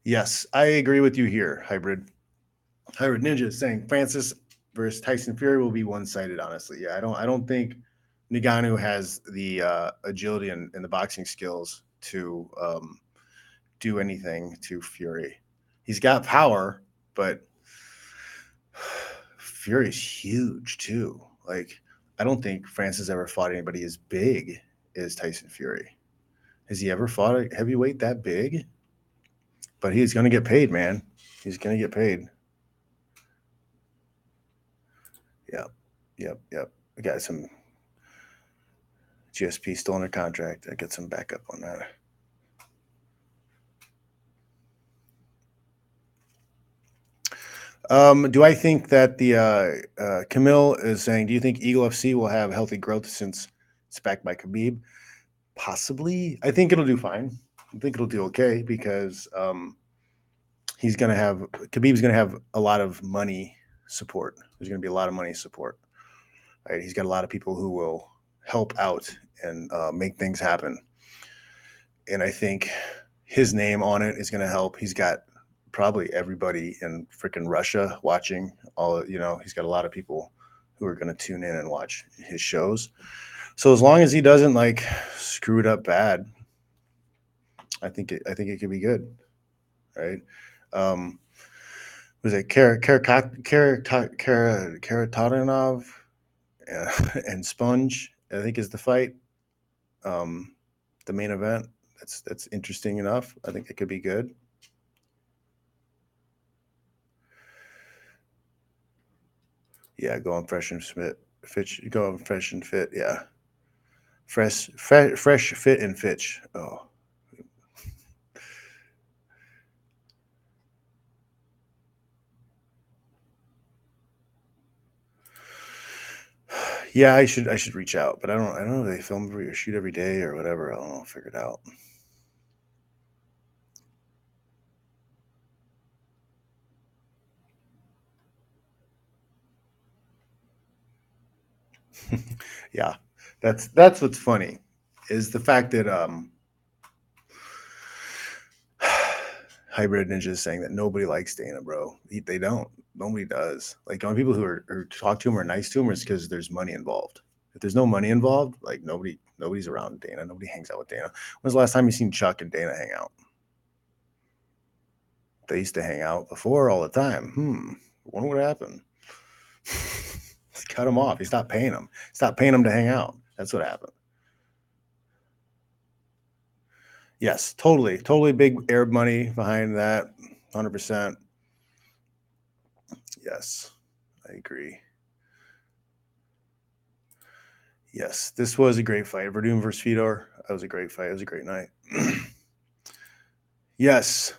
yes, I agree with you here, Hybrid. Hybrid Ninja is saying Francis versus Tyson Fury will be one-sided, honestly. Yeah, I don't I don't think – Ngannou has the uh, agility and, and, the boxing skills to um, do anything to Fury. He's got power, but Fury's huge too. Like, I don't think Francis ever fought anybody as big as Tyson Fury. Has he ever fought a heavyweight that big? But he's going to get paid, man. He's going to get paid. Yep. Yep. Yep. We got some GSP still under contract. I get some backup on that. Um, do I think that the uh, uh, Camille is saying? Do you think Eagle FC will have healthy growth since it's backed by Khabib? Possibly. I think it'll do fine. I think it'll do okay because um, he's going to have Khabib's going to have a lot of money support. There's going to be a lot of money support. Right? He's got a lot of people who will help out and uh, make things happen. And I think his name on it is going to help. He's got probably everybody in freaking Russia watching. All you know, he's got a lot of people who are going to tune in and watch his shows. So as long as he doesn't like screw it up bad, I think it, I think it could be good, right? Um, was it Kara Kara Kara Kara Kara and Sponge I think is the fight. Um, the main event. That's that's interesting enough. I think it could be good. Yeah, going fresh and fit. Fitch, going fresh and fit. Yeah, fresh, fresh, fresh, fit and Fitch. Oh, Yeah, I should I should reach out, but I don't I don't know if they film every or shoot every day or whatever. I don't know. Figure it out. yeah, that's that's what's funny is the fact that um hybrid ninja is saying that nobody likes Dana, bro. They don't. Nobody does. Like the only people who are, talk to him or nice to him is because there's money involved. If there's no money involved, like nobody, nobody's around Dana. Nobody hangs out with Dana. When's the last time you seen Chuck and Dana hang out? They used to hang out before all the time. Hmm. Wonder what happened. cut him off. He stopped paying him. Stopped paying him to hang out. That's what happened. Yes, totally, totally big Arab money behind that. Hundred percent. Yes, I agree. Yes, this was a great fight. Werdum versus Fedor. That was a great fight. It was a great night. yes.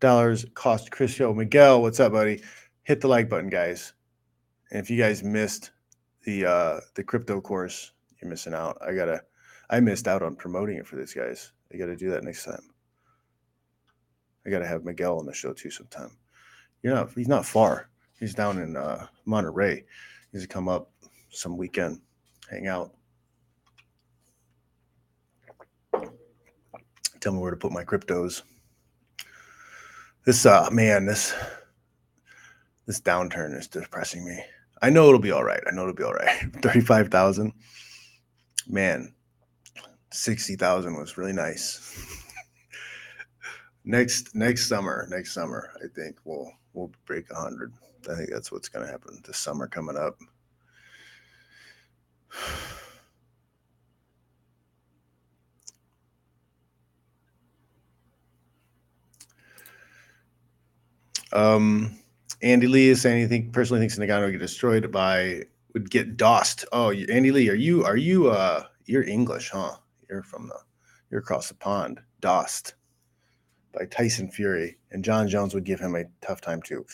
Dollars cost Chris Yo. Miguel, what's up, buddy? Hit the like button, guys. And if you guys missed the uh the crypto course, you're missing out. I gotta I missed out on promoting it for these guys. I gotta do that next time. I gotta have Miguel on the show too sometime. You're not he's not far. He's down in uh Monterey. He's to come up some weekend hang out. Tell me where to put my cryptos. This uh man, this this downturn is depressing me. I know it'll be all right. I know it'll be all right. 35,000. Man, 60,000 was really nice. next next summer, next summer, I think we'll we'll break 100. I think that's what's going to happen this summer coming up. Um, Andy Lee is saying he personally thinks Ngannou would get destroyed by would get DOSed. Oh, Andy Lee, are you are you uh you're English, huh? You're from the you're across the pond. DOSed by Tyson Fury, and Jon Jones would give him a tough time too.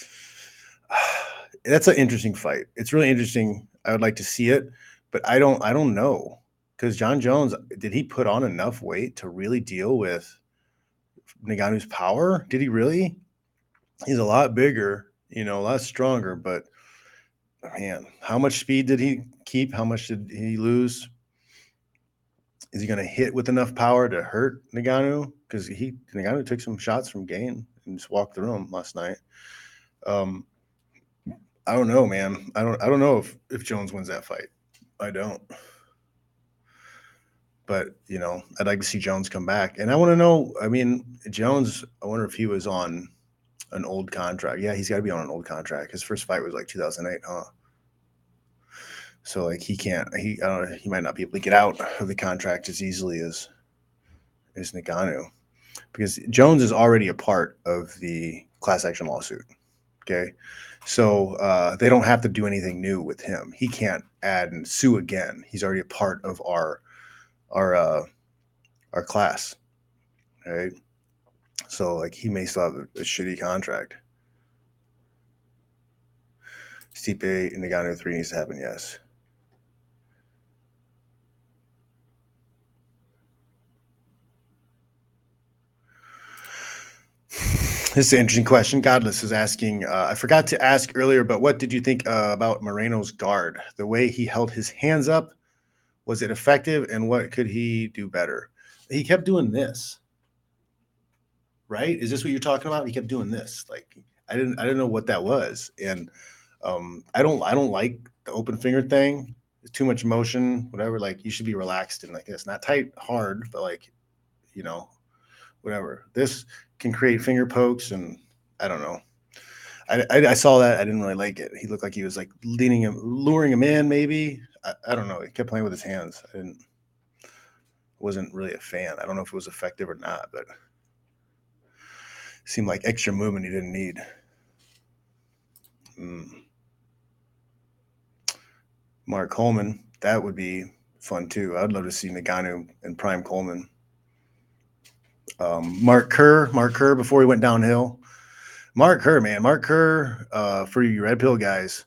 That's an interesting fight. It's really interesting. I would like to see it but I don't I don't know because Jon Jones did he put on enough weight to really deal with Ngannou's power? Did he really? He's a lot bigger, you know, a lot stronger, but man, how much speed did he keep? How much did he lose? Is he going to hit with enough power to hurt Ngannou? Because he Ngannou took some shots from Gane and just walked through him last night. Um, I don't know, man. I don't. I don't know if if Jones wins that fight. I don't. But you know, I'd like to see Jones come back, and I want to know. I mean, Jones. I wonder if he was on an old contract. Yeah, he's got to be on an old contract. His first fight was like 2008, huh? So like he can't. He. He might not be able to get out of the contract as easily as as Ngannou, because Jones is already a part of the class action lawsuit. Okay, so uh, they don't have to do anything new with him. He can't add and sue again. He's already a part of our our uh, our class, right? So like he may still have a, a shitty contract. Stipe and Ngannou three needs to happen. Yes. This is an interesting question. Godless is asking. Uh, I forgot to ask earlier, but what did you think uh, about Moreno's guard? The way he held his hands up, was it effective, and what could he do better? He kept doing this. Right? Is this what you're talking about? He kept doing this. Like I didn't. I didn't know what that was, and um, I don't. I don't like the open finger thing. It's too much motion. Whatever. Like you should be relaxed and like this, not tight, hard, but like, you know, whatever. This can create finger pokes, and I don't know. I, I, I, saw that. I didn't really like it. He looked like he was like leading him, luring him in. Maybe I, I don't know. He kept playing with his hands. I didn't. Wasn't really a fan. I don't know if it was effective or not, but seemed like extra movement he didn't need. Mm. Mark Coleman, that would be fun too. I'd love to see Ngannou and Prime Coleman. Um, Mark Kerr, Mark Kerr before he went downhill. Mark Kerr, man, Mark Kerr, uh, for you red pill guys,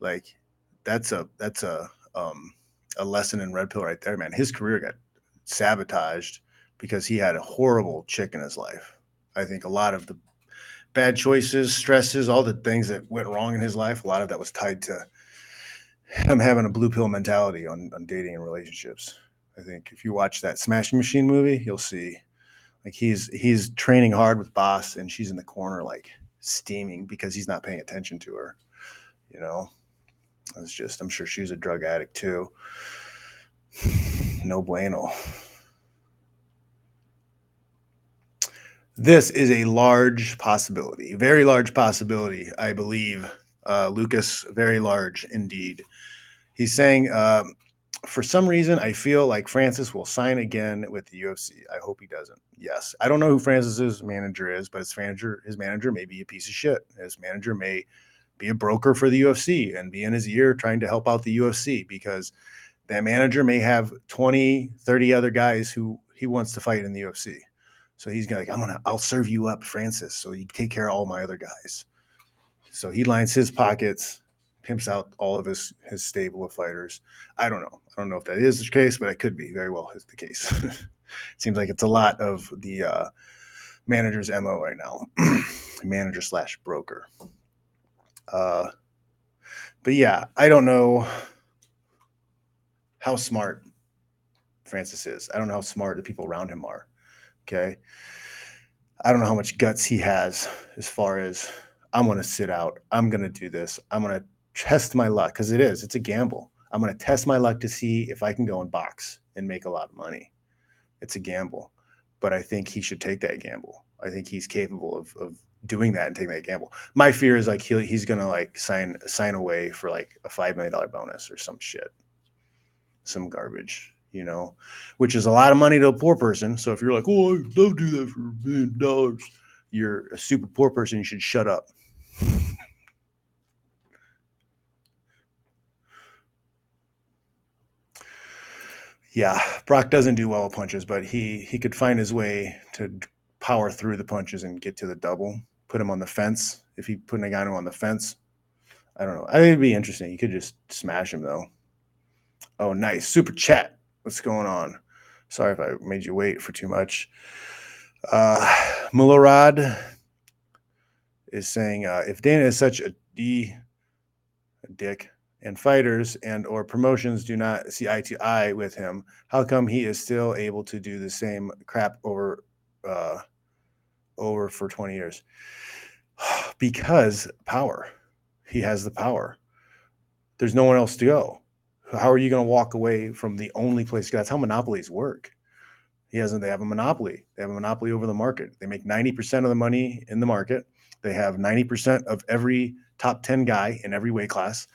like that's a that's a um, a lesson in red pill right there, man. His career got sabotaged because he had a horrible chick in his life. I think a lot of the bad choices, stresses, all the things that went wrong in his life, a lot of that was tied to him having a blue pill mentality on, on dating and relationships. I think if you watch that Smashing Machine movie, you'll see like he's he's training hard with Boss, and she's in the corner like steaming because he's not paying attention to her. You know, it's just I'm sure she's a drug addict too. no bueno. This is a large possibility, very large possibility, I believe. Uh, Lucas, very large indeed. He's saying uh, for some reason, I feel like Francis will sign again with the UFC. I hope he doesn't. Yes, I don't know who Francis's manager is, but his manager, his manager may be a piece of shit. His manager may be a broker for the UFC and be in his ear trying to help out the UFC because that manager may have 20, 30 other guys who he wants to fight in the UFC. So he's gonna like, I'm gonna, I'll serve you up, Francis. So you take care of all my other guys. So he lines his pockets pimps out all of his his stable of fighters. I don't know. I don't know if that is the case, but it could be very well is the case. Seems like it's a lot of the uh, manager's mo right now, manager slash broker. Uh, but yeah, I don't know how smart Francis is. I don't know how smart the people around him are. Okay. I don't know how much guts he has as far as I'm going to sit out. I'm going to do this. I'm going to test my luck because it is, it's a gamble. I'm going to test my luck to see if I can go and box and make a lot of money. It's a gamble, but I think he should take that gamble. I think he's capable of, of doing that and taking that gamble. My fear is like he, he's going to like sign sign away for like a five million dollar bonus or some shit, some garbage, you know, which is a lot of money to a poor person. So if you're like, oh, I'd love to do that for a million dollars, you're a super poor person. You should shut up. yeah, Brock doesn't do well with punches, but he he could find his way to power through the punches and get to the double. Put him on the fence. If he put Ngannou on the fence, I don't know. I think it'd be interesting. You could just smash him though. Oh, nice super chat. What's going on? Sorry if I made you wait for too much. Uh, Mullerad is saying uh, if Dana is such a d a dick, and fighters and or promotions do not see eye to eye with him how come he is still able to do the same crap over uh over for 20 years? Because power. He has the power. There's no one else to go. How are you going to walk away from the only place? That's how monopolies work. He hasn't they have a monopoly. They have a monopoly over the market. They make 90% of the money in the market. They have 90% of every top 10 guy in every weight class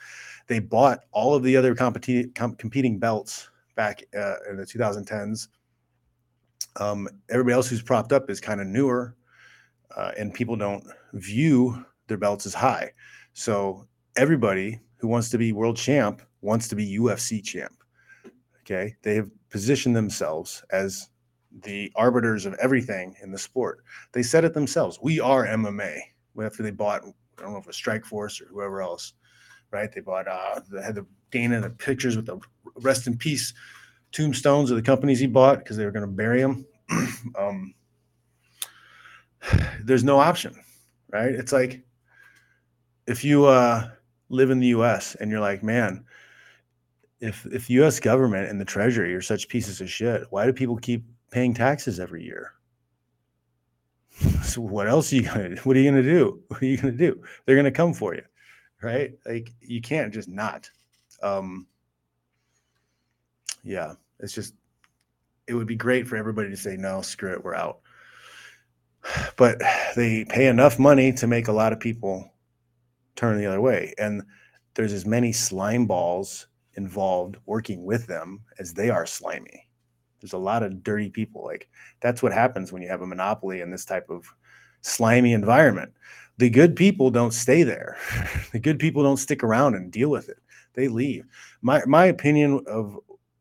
they bought all of the other competi- com- competing belts back uh, in the 2010s. Um, everybody else who's propped up is kind of newer, uh, and people don't view their belts as high. So everybody who wants to be world champ wants to be UFC champ. Okay, they have positioned themselves as the arbiters of everything in the sport. They said it themselves. We are MMA. After they bought, I don't know if it was Strikeforce or whoever else right? They bought uh, they had the Dana the pictures with the rest in peace tombstones of the companies he bought because they were going to bury him. um, there's no option, right? It's like if you uh, live in the U.S. and you're like, man, if if U.S. government and the Treasury are such pieces of shit, why do people keep paying taxes every year? So what else are you gonna? What are you gonna do? What are you gonna do? They're gonna come for you right? Like you can't just not. Um, yeah, it's just it would be great for everybody to say no, screw it, we're out. But they pay enough money to make a lot of people turn the other way, and there's as many slime balls involved working with them as they are slimy. There's a lot of dirty people. Like that's what happens when you have a monopoly in this type of slimy environment the good people don't stay there. the good people don't stick around and deal with it. They leave. My my opinion of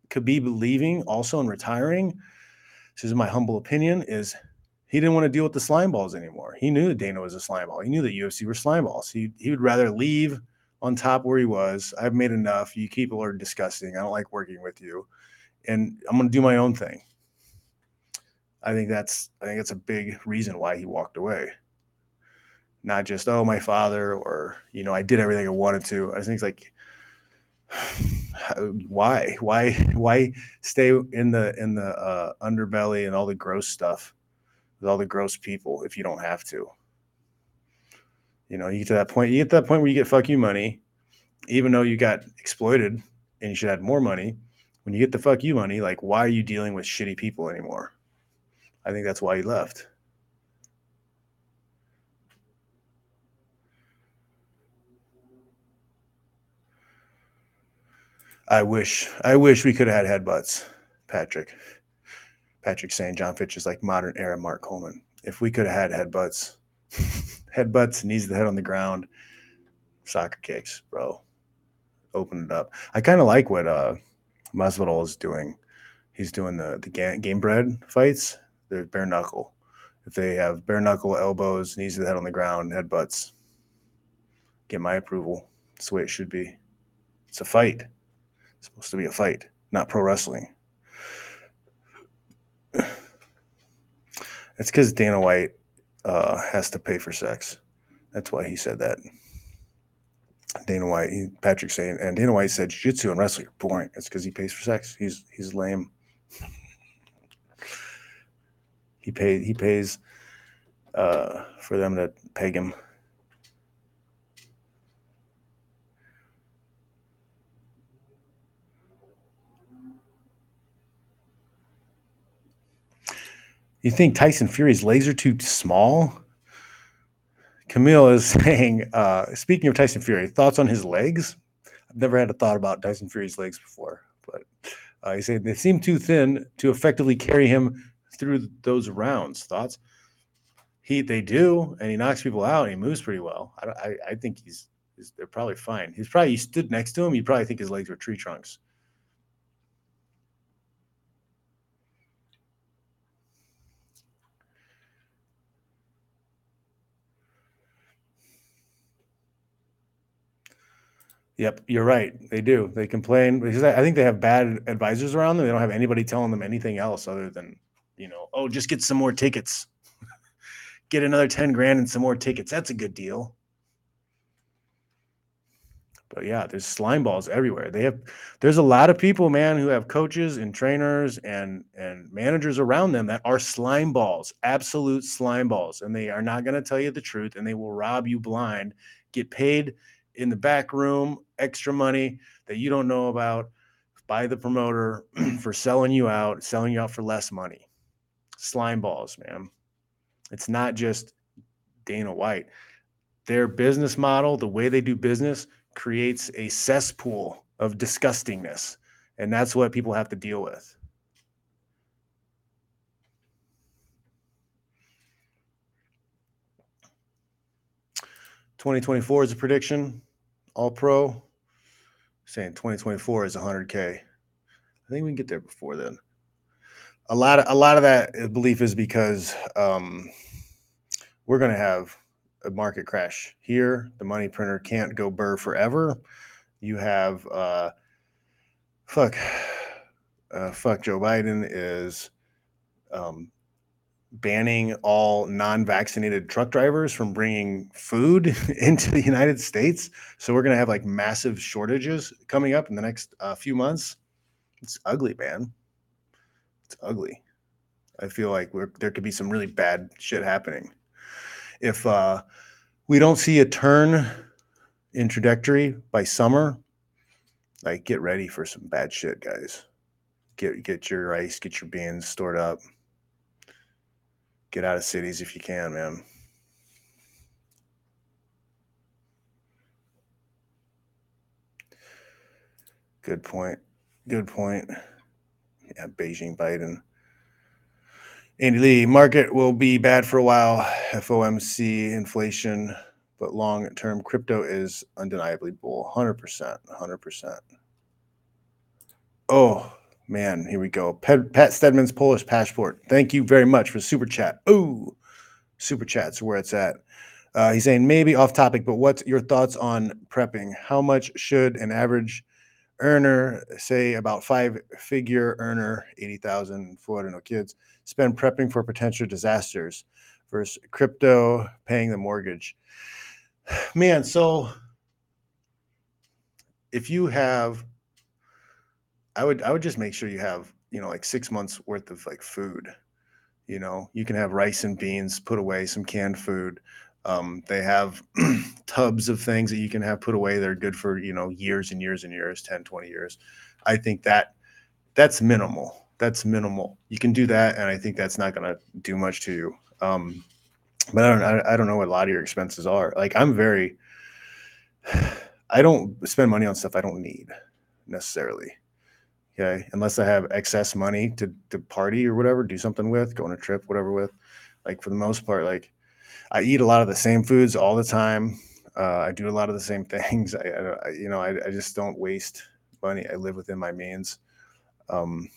Khabib leaving, also and retiring, this is my humble opinion, is he didn't want to deal with the slime balls anymore. He knew that Dana was a slime ball. He knew that UFC were slime balls. He he would rather leave on top where he was. I've made enough. You people are disgusting. I don't like working with you, and I'm going to do my own thing. I think that's I think that's a big reason why he walked away not just oh my father or you know I did everything I wanted to. I think it's like why why why stay in the in the uh, underbelly and all the gross stuff with all the gross people if you don't have to. You know, you get to that point. You get to that point where you get fuck you money, even though you got exploited and you should have more money. When you get the fuck you money, like why are you dealing with shitty people anymore? I think that's why he left. I wish I wish we could have had headbutts, Patrick. Patrick saying Jon Fitch is like modern era Mark Coleman. If we could have had headbutts, headbutts, knees to the head on the ground, soccer kicks, bro. Open it up. I kind of like what uh Masvidal is doing. He's doing the the game, Gamebred fights. Bare knuckle. If they have bare knuckle, elbows, knees to the head on the ground, headbutts, get my approval. That's the way it should be. It's a fight. It's supposed to be a fight, not pro wrestling. It's because Dana White uh, has to pay for sex. That's why he said that. Dana White, he, Patrick saying, and Dana White said, "Jiu-jitsu and wrestling are boring." It's because he pays for sex. He's he's lame. He paid. He pays uh, for them to peg him. You think Tyson Fury's laser too small? Camille is saying, uh, speaking of Tyson Fury, thoughts on his legs? I've never had a thought about Tyson Fury's legs before, but uh, he said they seem too thin to effectively carry him through those rounds. Thoughts? He they do, and he knocks people out. And he moves pretty well. I, I, I think he's, he's they're probably fine. He's probably he stood next to him. You probably think his legs were tree trunks. Yep, you're right. They do. They complain because I think they have bad advisors around them. They don't have anybody telling them anything else other than, you know, oh, just get some more tickets. get another 10 grand and some more tickets. That's a good deal. But yeah, there's slime balls everywhere. They have there's a lot of people, man, who have coaches and trainers and and managers around them that are slime balls, absolute slime balls, and they are not going to tell you the truth and they will rob you blind, get paid in the back room, extra money that you don't know about by the promoter for selling you out, selling you out for less money. Slime balls, man. It's not just Dana White. Their business model, the way they do business, creates a cesspool of disgustingness. And that's what people have to deal with. Twenty twenty four is a prediction. All Pro, saying 2024 is 100K. I think we can get there before then. A lot of a lot of that belief is because um, we're going to have a market crash here. The money printer can't go burr forever. You have uh, fuck, uh, fuck. Joe Biden is um, banning all non-vaccinated truck drivers from bringing food into the United States. So we're going to have like massive shortages coming up in the next uh, few months. It's ugly, man. It's ugly. I feel like there could be some really bad shit happening if uh, we don't see a turn in trajectory by summer. Like, get ready for some bad shit, guys. Get get your rice, get your beans stored up get out of cities if you can, man. Good point. Good point. Yeah, Beijing Biden. Andy Lee, market will be bad for a while. FOMC, inflation, but long term crypto is undeniably bull. 100%. 100%. Oh, Man, here we go. Pat, Pat Stedman's Polish passport. Thank you very much for super chat. Ooh, super chats where it's at. Uh, he's saying maybe off topic, but what's your thoughts on prepping? How much should an average earner, say about five figure earner, 80,000, 400 no kids, spend prepping for potential disasters versus crypto paying the mortgage? Man, so if you have I would I would just make sure you have you know like six months worth of like food. You know, you can have rice and beans put away, some canned food. Um, they have tubs of things that you can have put away. They're good for you know years and years and years, 10, 20 years. I think that that's minimal. That's minimal. You can do that, and I think that's not going to do much to you. Um, but I don't I, I don't know what a lot of your expenses are. Like I'm very I don't spend money on stuff I don't need necessarily. Okay, unless I have excess money to to party or whatever, do something with, go on a trip, whatever with. Like for the most part, like I eat a lot of the same foods all the time. Uh, I do a lot of the same things. I, I you know, I, I, just don't waste money. I live within my means. Um,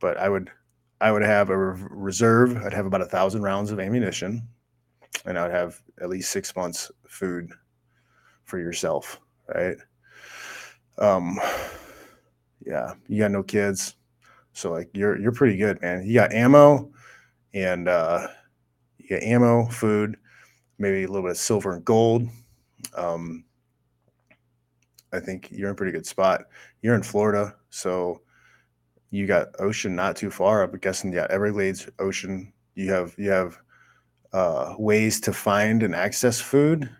but I would, I would have a reserve. I'd have about a thousand rounds of ammunition, and I'd have at least six months food for yourself, right? Um, yeah, you got no kids, so like you're you're pretty good, man. You got ammo, and uh, got ammo, food, maybe a little bit of silver and gold. Um, I think you're in a pretty good spot. You're in Florida, so you got ocean not too far. I'm guessing, yeah, Everglades ocean. You have you have uh, ways to find and access food.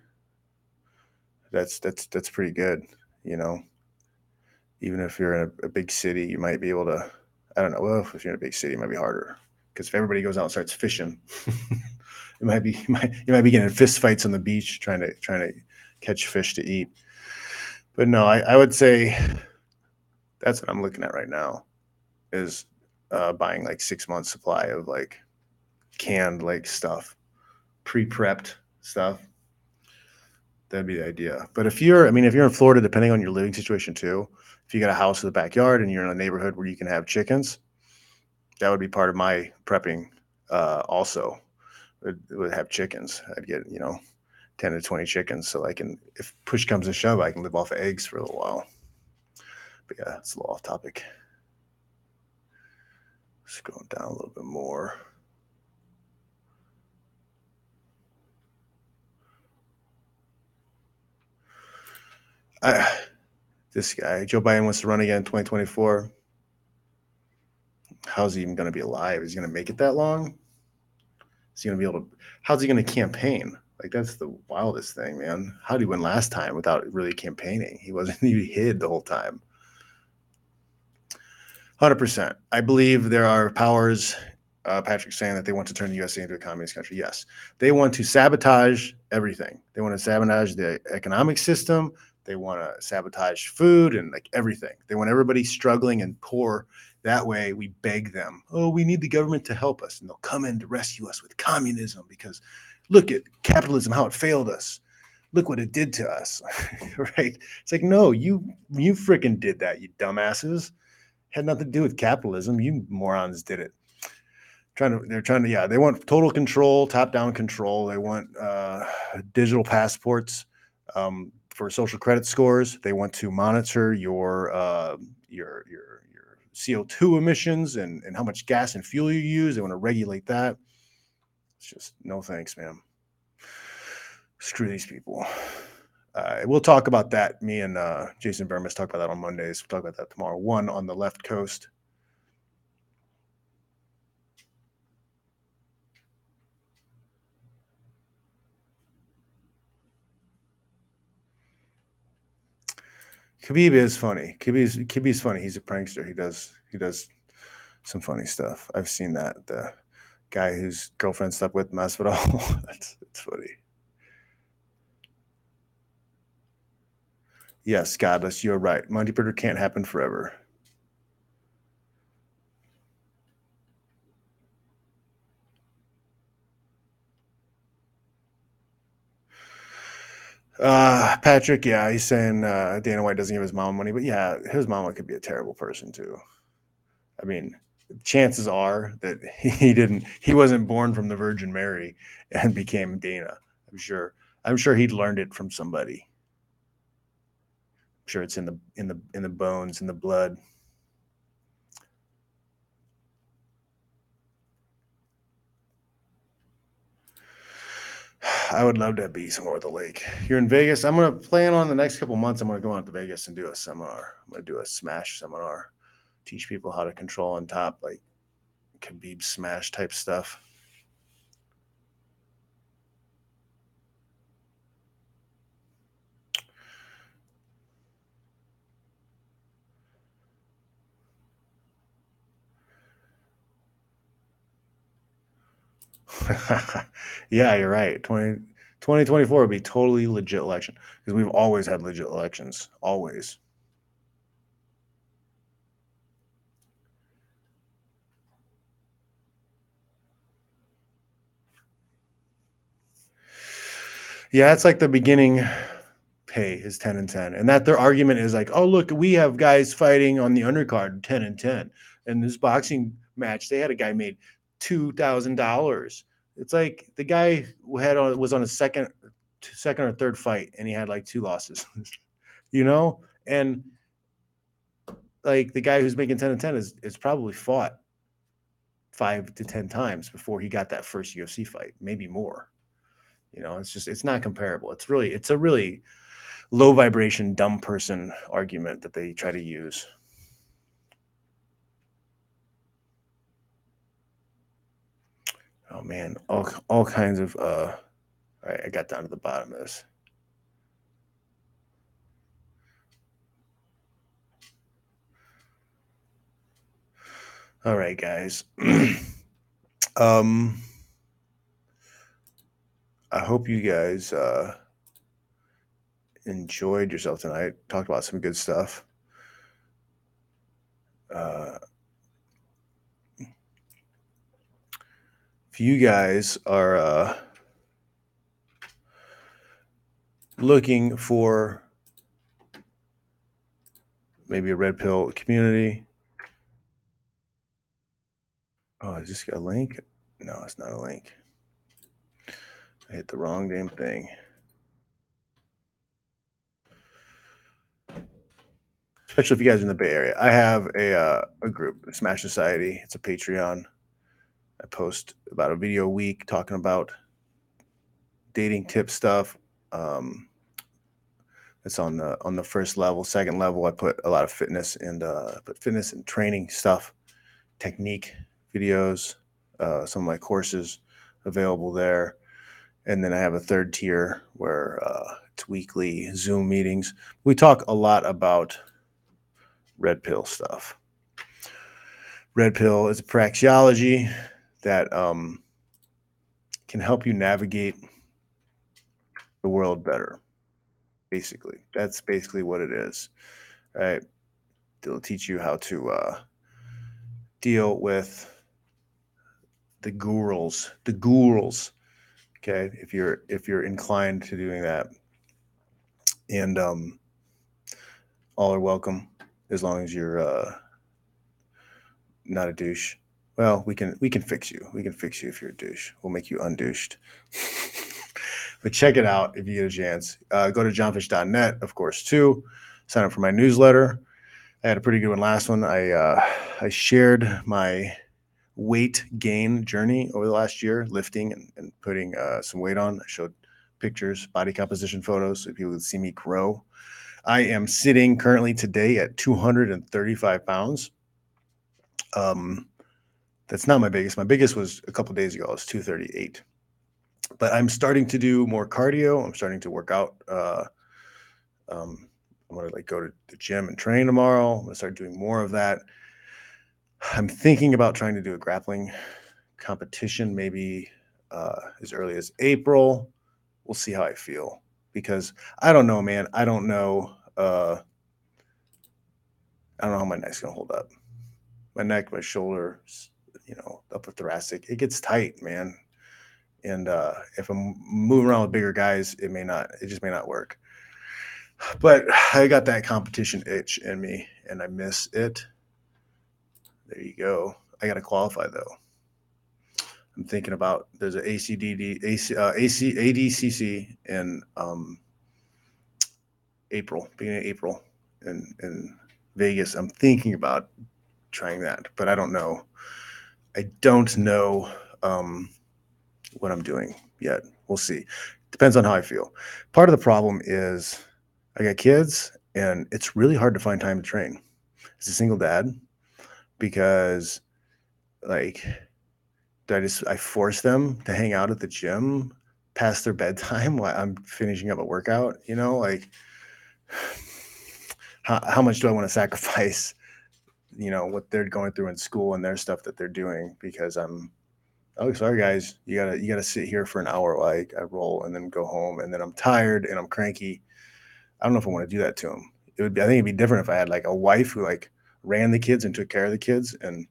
That's that's that's pretty good. You know, even if you're in a, a big city, you might be able to. I don't know. Well, if you're in a big city, it might be harder because if everybody goes out and starts fishing, it might be you might you might be getting fist fights on the beach trying to trying to catch fish to eat. But no, I, I would say that's what I'm looking at right now is uh, buying like six months supply of like canned like stuff, pre-prepped stuff. That'd be the idea. But if you're, I mean, if you're in Florida, depending on your living situation too, if you got a house in the backyard and you're in a neighborhood where you can have chickens, that would be part of my prepping. Uh, also, would have chickens. I'd get you know 10 to 20 chickens. So I can, if push comes to shove, I can live off of eggs for a little while. But yeah, it's a little off topic. Scrolling down a little bit more. I, this guy, Joe Biden wants to run again in 2024. How's he even going to be alive? Is he going to make it that long? Is he going to be able to? How's he going to campaign? Like that's the wildest thing, man. How did he win last time without really campaigning? He wasn't he hid the whole time. 100%. I believe there are powers uh, Patrick saying that they want to turn the USA into a communist country. Yes. They want to sabotage everything. They want to sabotage the economic system. They want to sabotage food and like everything. They want everybody struggling and poor. That way we beg them, oh, we need the government to help us. And they'll come in to rescue us with communism because look at capitalism how it failed us. Look what it did to us right? It's like no you you freaking did that you dumbasses. Had nothing to do with capitalism. You morons did it. Trying to they're trying to yeah they want total control top down control. They want uh, digital passports um, for social credit scores. They want to monitor your uh, your your your co2 emissions and and how much gas and fuel you use they want to regulate that it's just no thanks, man. Screw these people. Uh, we'll talk about that. Me and uh, Jason Bermas talk about that on Mondays. We'll talk about that tomorrow. One on the left coast. Khabib is funny. Khabib's Khabib's funny. He's a prankster. He does he does some funny stuff. I've seen that. The guy whose girlfriend slept with Masvidal. that's, that's funny. Yes, godless, you're right. Monty Python can't happen forever. Uh, Patrick, yeah, he's saying uh, Dana White doesn't give his mom money, but yeah, his mama could be a terrible person too. I mean, chances are that he didn't he wasn't born from the virgin mary and became dana. I'm sure i'm sure he'd learned it from somebody. I'm sure it's in the in the in the bones in the blood I would love to be somewhere with a lake. You're in Vegas. I'm gonna plan on the next couple months. I'm gonna go out to Vegas and do a seminar. I'm gonna do a smash seminar teach people how to control on top, like Khabib smash type stuff. yeah, you're right. 20, 2024 would be totally legit election because we've always had legit elections, always. Yeah, it's like the beginning pay is 10 and 10. And that their argument is like, oh, look, we have guys fighting on the undercard 10 and 10. And this boxing match, they had a guy made $2,000. It's like the guy who had on, was on a second, second or third fight and he had like two losses, you know? And like the guy who's making 10 to 10 is, is probably fought five to 10 times before he got that first UFC fight, maybe more. You know, it's just, it's not comparable. It's really, it's a really low vibration, dumb person argument that they try to use. Oh man, all all kinds of uh all right, I got down to the bottom of this. All right, guys. um I hope you guys uh enjoyed yourself tonight. Talked about some good stuff. Uh if you guys are uh, looking for maybe a red pill community. Oh, is this a link? No, it's not a link. I hit the wrong damn thing. Especially if you guys are in the Bay Area. I have a uh, a group, Smash Society. It's a Patreon. I post about a video a week talking about dating tip stuff. Um, it's on the on the first level. Second level, I put a lot of fitness and uh, put fitness and training stuff, technique videos, uh, some of my courses available there. And then I have a third tier where uh, it's weekly Zoom meetings. We talk a lot about red pill stuff. Red pill is praxeology that um, can help you navigate the world better. Basically, that's basically what it is, right? It'll teach you how to uh, deal with the ghouls, the ghouls. Okay, if you're if you're inclined to doing that, and um, all are welcome as long as you're uh, not a douche. Well, we can we can fix you. We can fix you if you're a douche. We'll make you undouched. but check it out if you get a chance. Uh, go to johnfish.net, of course, too. Sign up for my newsletter. I had a pretty good one last one. I uh, I shared my weight gain journey over the last year, lifting and, and putting uh, some weight on. I showed pictures, body composition photos, so people could see me grow. I am sitting currently today at 235 pounds. Um, that's not my biggest. My biggest was a couple days ago. It was 238. But I'm starting to do more cardio. I'm starting to work out. Uh, um, I'm gonna like go to the gym and train tomorrow. I'm gonna start doing more of that. I'm thinking about trying to do a grappling competition, maybe uh, as early as April. We'll see how I feel because I don't know, man. I don't know. Uh, I don't know how my neck's gonna hold up. My neck, my shoulders, you know, upper thoracic, it gets tight, man. And uh, if I'm moving around with bigger guys, it may not, it just may not work. But I got that competition itch in me and I miss it. There you go. I got to qualify though. I'm thinking about there's an ACDD, AC, uh, AC, ADCC in um, April, beginning of April in, in Vegas. I'm thinking about trying that, but I don't know. I don't know um, what I'm doing yet. We'll see. Depends on how I feel. Part of the problem is I got kids, and it's really hard to find time to train. As a single dad, because like, I just I force them to hang out at the gym past their bedtime while I'm finishing up a workout? You know, like how, how much do I want to sacrifice you know what they're going through in school and their stuff that they're doing because I'm oh sorry guys you gotta you gotta sit here for an hour like I roll and then go home and then I'm tired and I'm cranky. I don't know if I want to do that to them. It would be I think it'd be different if I had like a wife who like ran the kids and took care of the kids and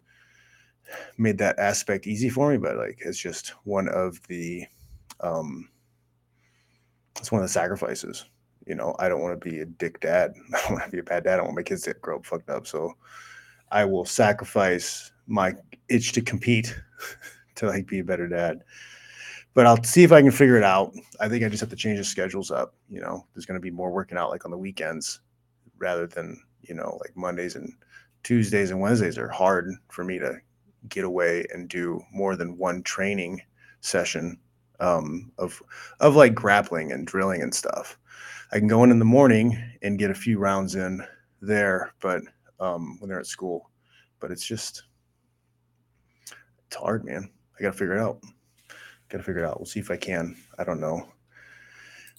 made that aspect easy for me, but like it's just one of the um it's one of the sacrifices. You know, I don't want to be a dick dad. I don't want to be a bad dad. I want my kids to grow up fucked up. So I will sacrifice my itch to compete to like be a better dad. But I'll see if I can figure it out. I think I just have to change the schedules up. You know, there's going to be more working out like on the weekends rather than, you know, like Mondays and Tuesdays and Wednesdays are hard for me to get away and do more than one training session um, of of like grappling and drilling and stuff. I can go in in the morning and get a few rounds in there, but um, when they're at school, but it's just it's hard, man. I got to figure it out. Got to figure it out. We'll see if I can. I don't know.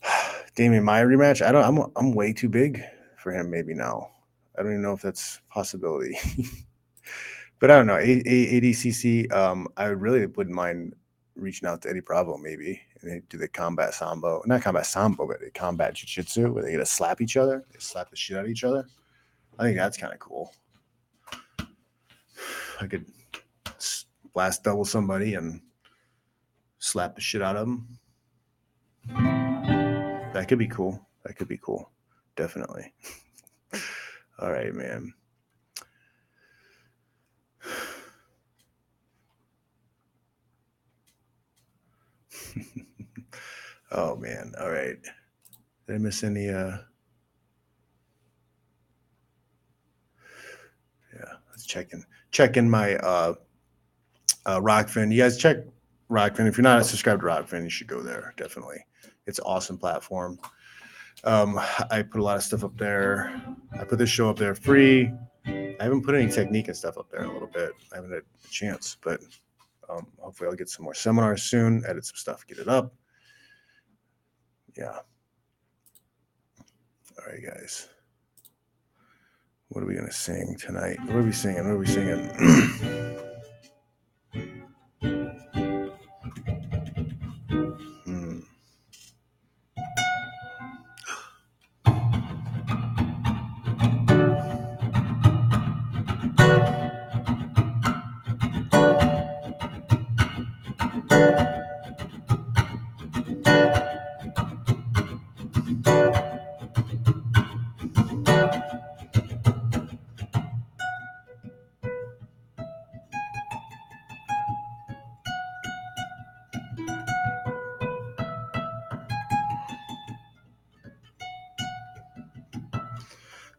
Damian Maia rematch. I don't. I'm I'm way too big for him. Maybe now. I don't even know if that's possibility. but I don't know. A- A- ADCC. Um, I really wouldn't mind reaching out to Eddie Bravo maybe and they do the combat sambo, not combat sambo, but the combat jiu-jitsu where they get to slap each other, they slap the shit out of each other. I think that's kind of cool. I could blast double somebody and slap the shit out of them. That could be cool. That could be cool. Definitely. All right, man. oh man. All right. Did I miss any uh yeah, let's check in check in my uh uh Rokfin. You guys check Rokfin. If you're not subscribed to Rokfin, you should go there, definitely. It's an awesome platform. Um, I put a lot of stuff up there. I put this show up there free. I haven't put any technique and stuff up there in a little bit. I haven't had a chance, but um, hopefully, I'll get some more seminars soon, edit some stuff, get it up. Yeah. All right, guys. What are we going to sing tonight? What are we singing? What are we singing?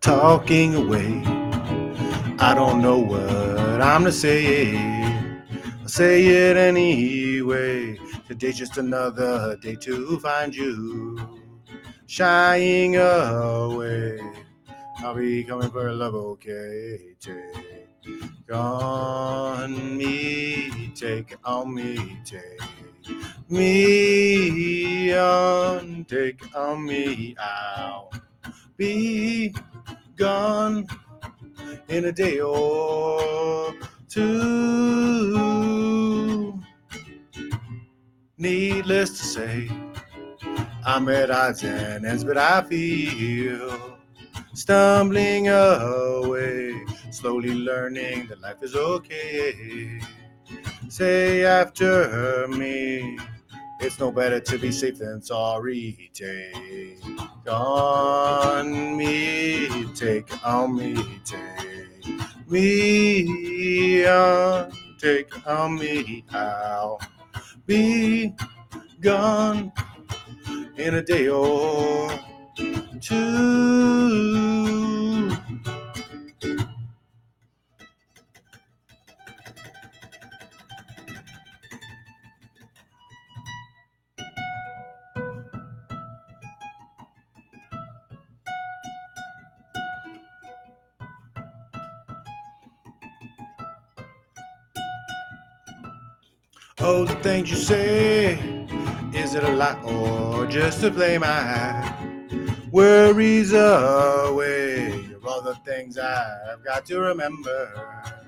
talking away. I don't know what I'm to say. I'll say it anyway. Today's just another day to find you shying away. I'll be coming for a love, okay? Take on me, take on me, take me on, take on me, I'll be gone in a day or two. Needless to say, I'm at odds and ends, but I feel stumbling away, slowly learning that life is okay. Say after me. It's no better to be safe than sorry. Take on me, take on me, take me on, take on me. I'll be gone in a day or two. Oh, the things you say, is it a lie or just to play my worries away? Of all the things I've got to remember,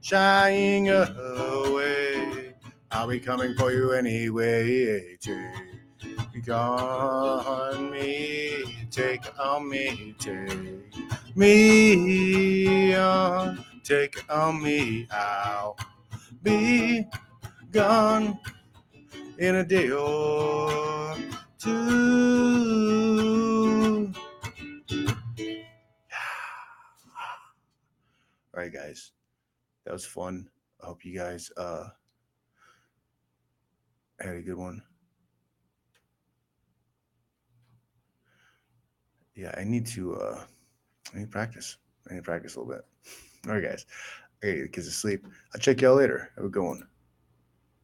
shying away. I'll be coming for you anyway. Take on me, take on me, take me on, take on me. I'll be gone in a day or two. All right, guys, that was fun. I hope you guys uh, had a good one. Yeah, I need to. Uh, I need practice. I need practice a little bit. All right, guys. I gotta get the kids to sleep. I'll check y'all later. Have a good one.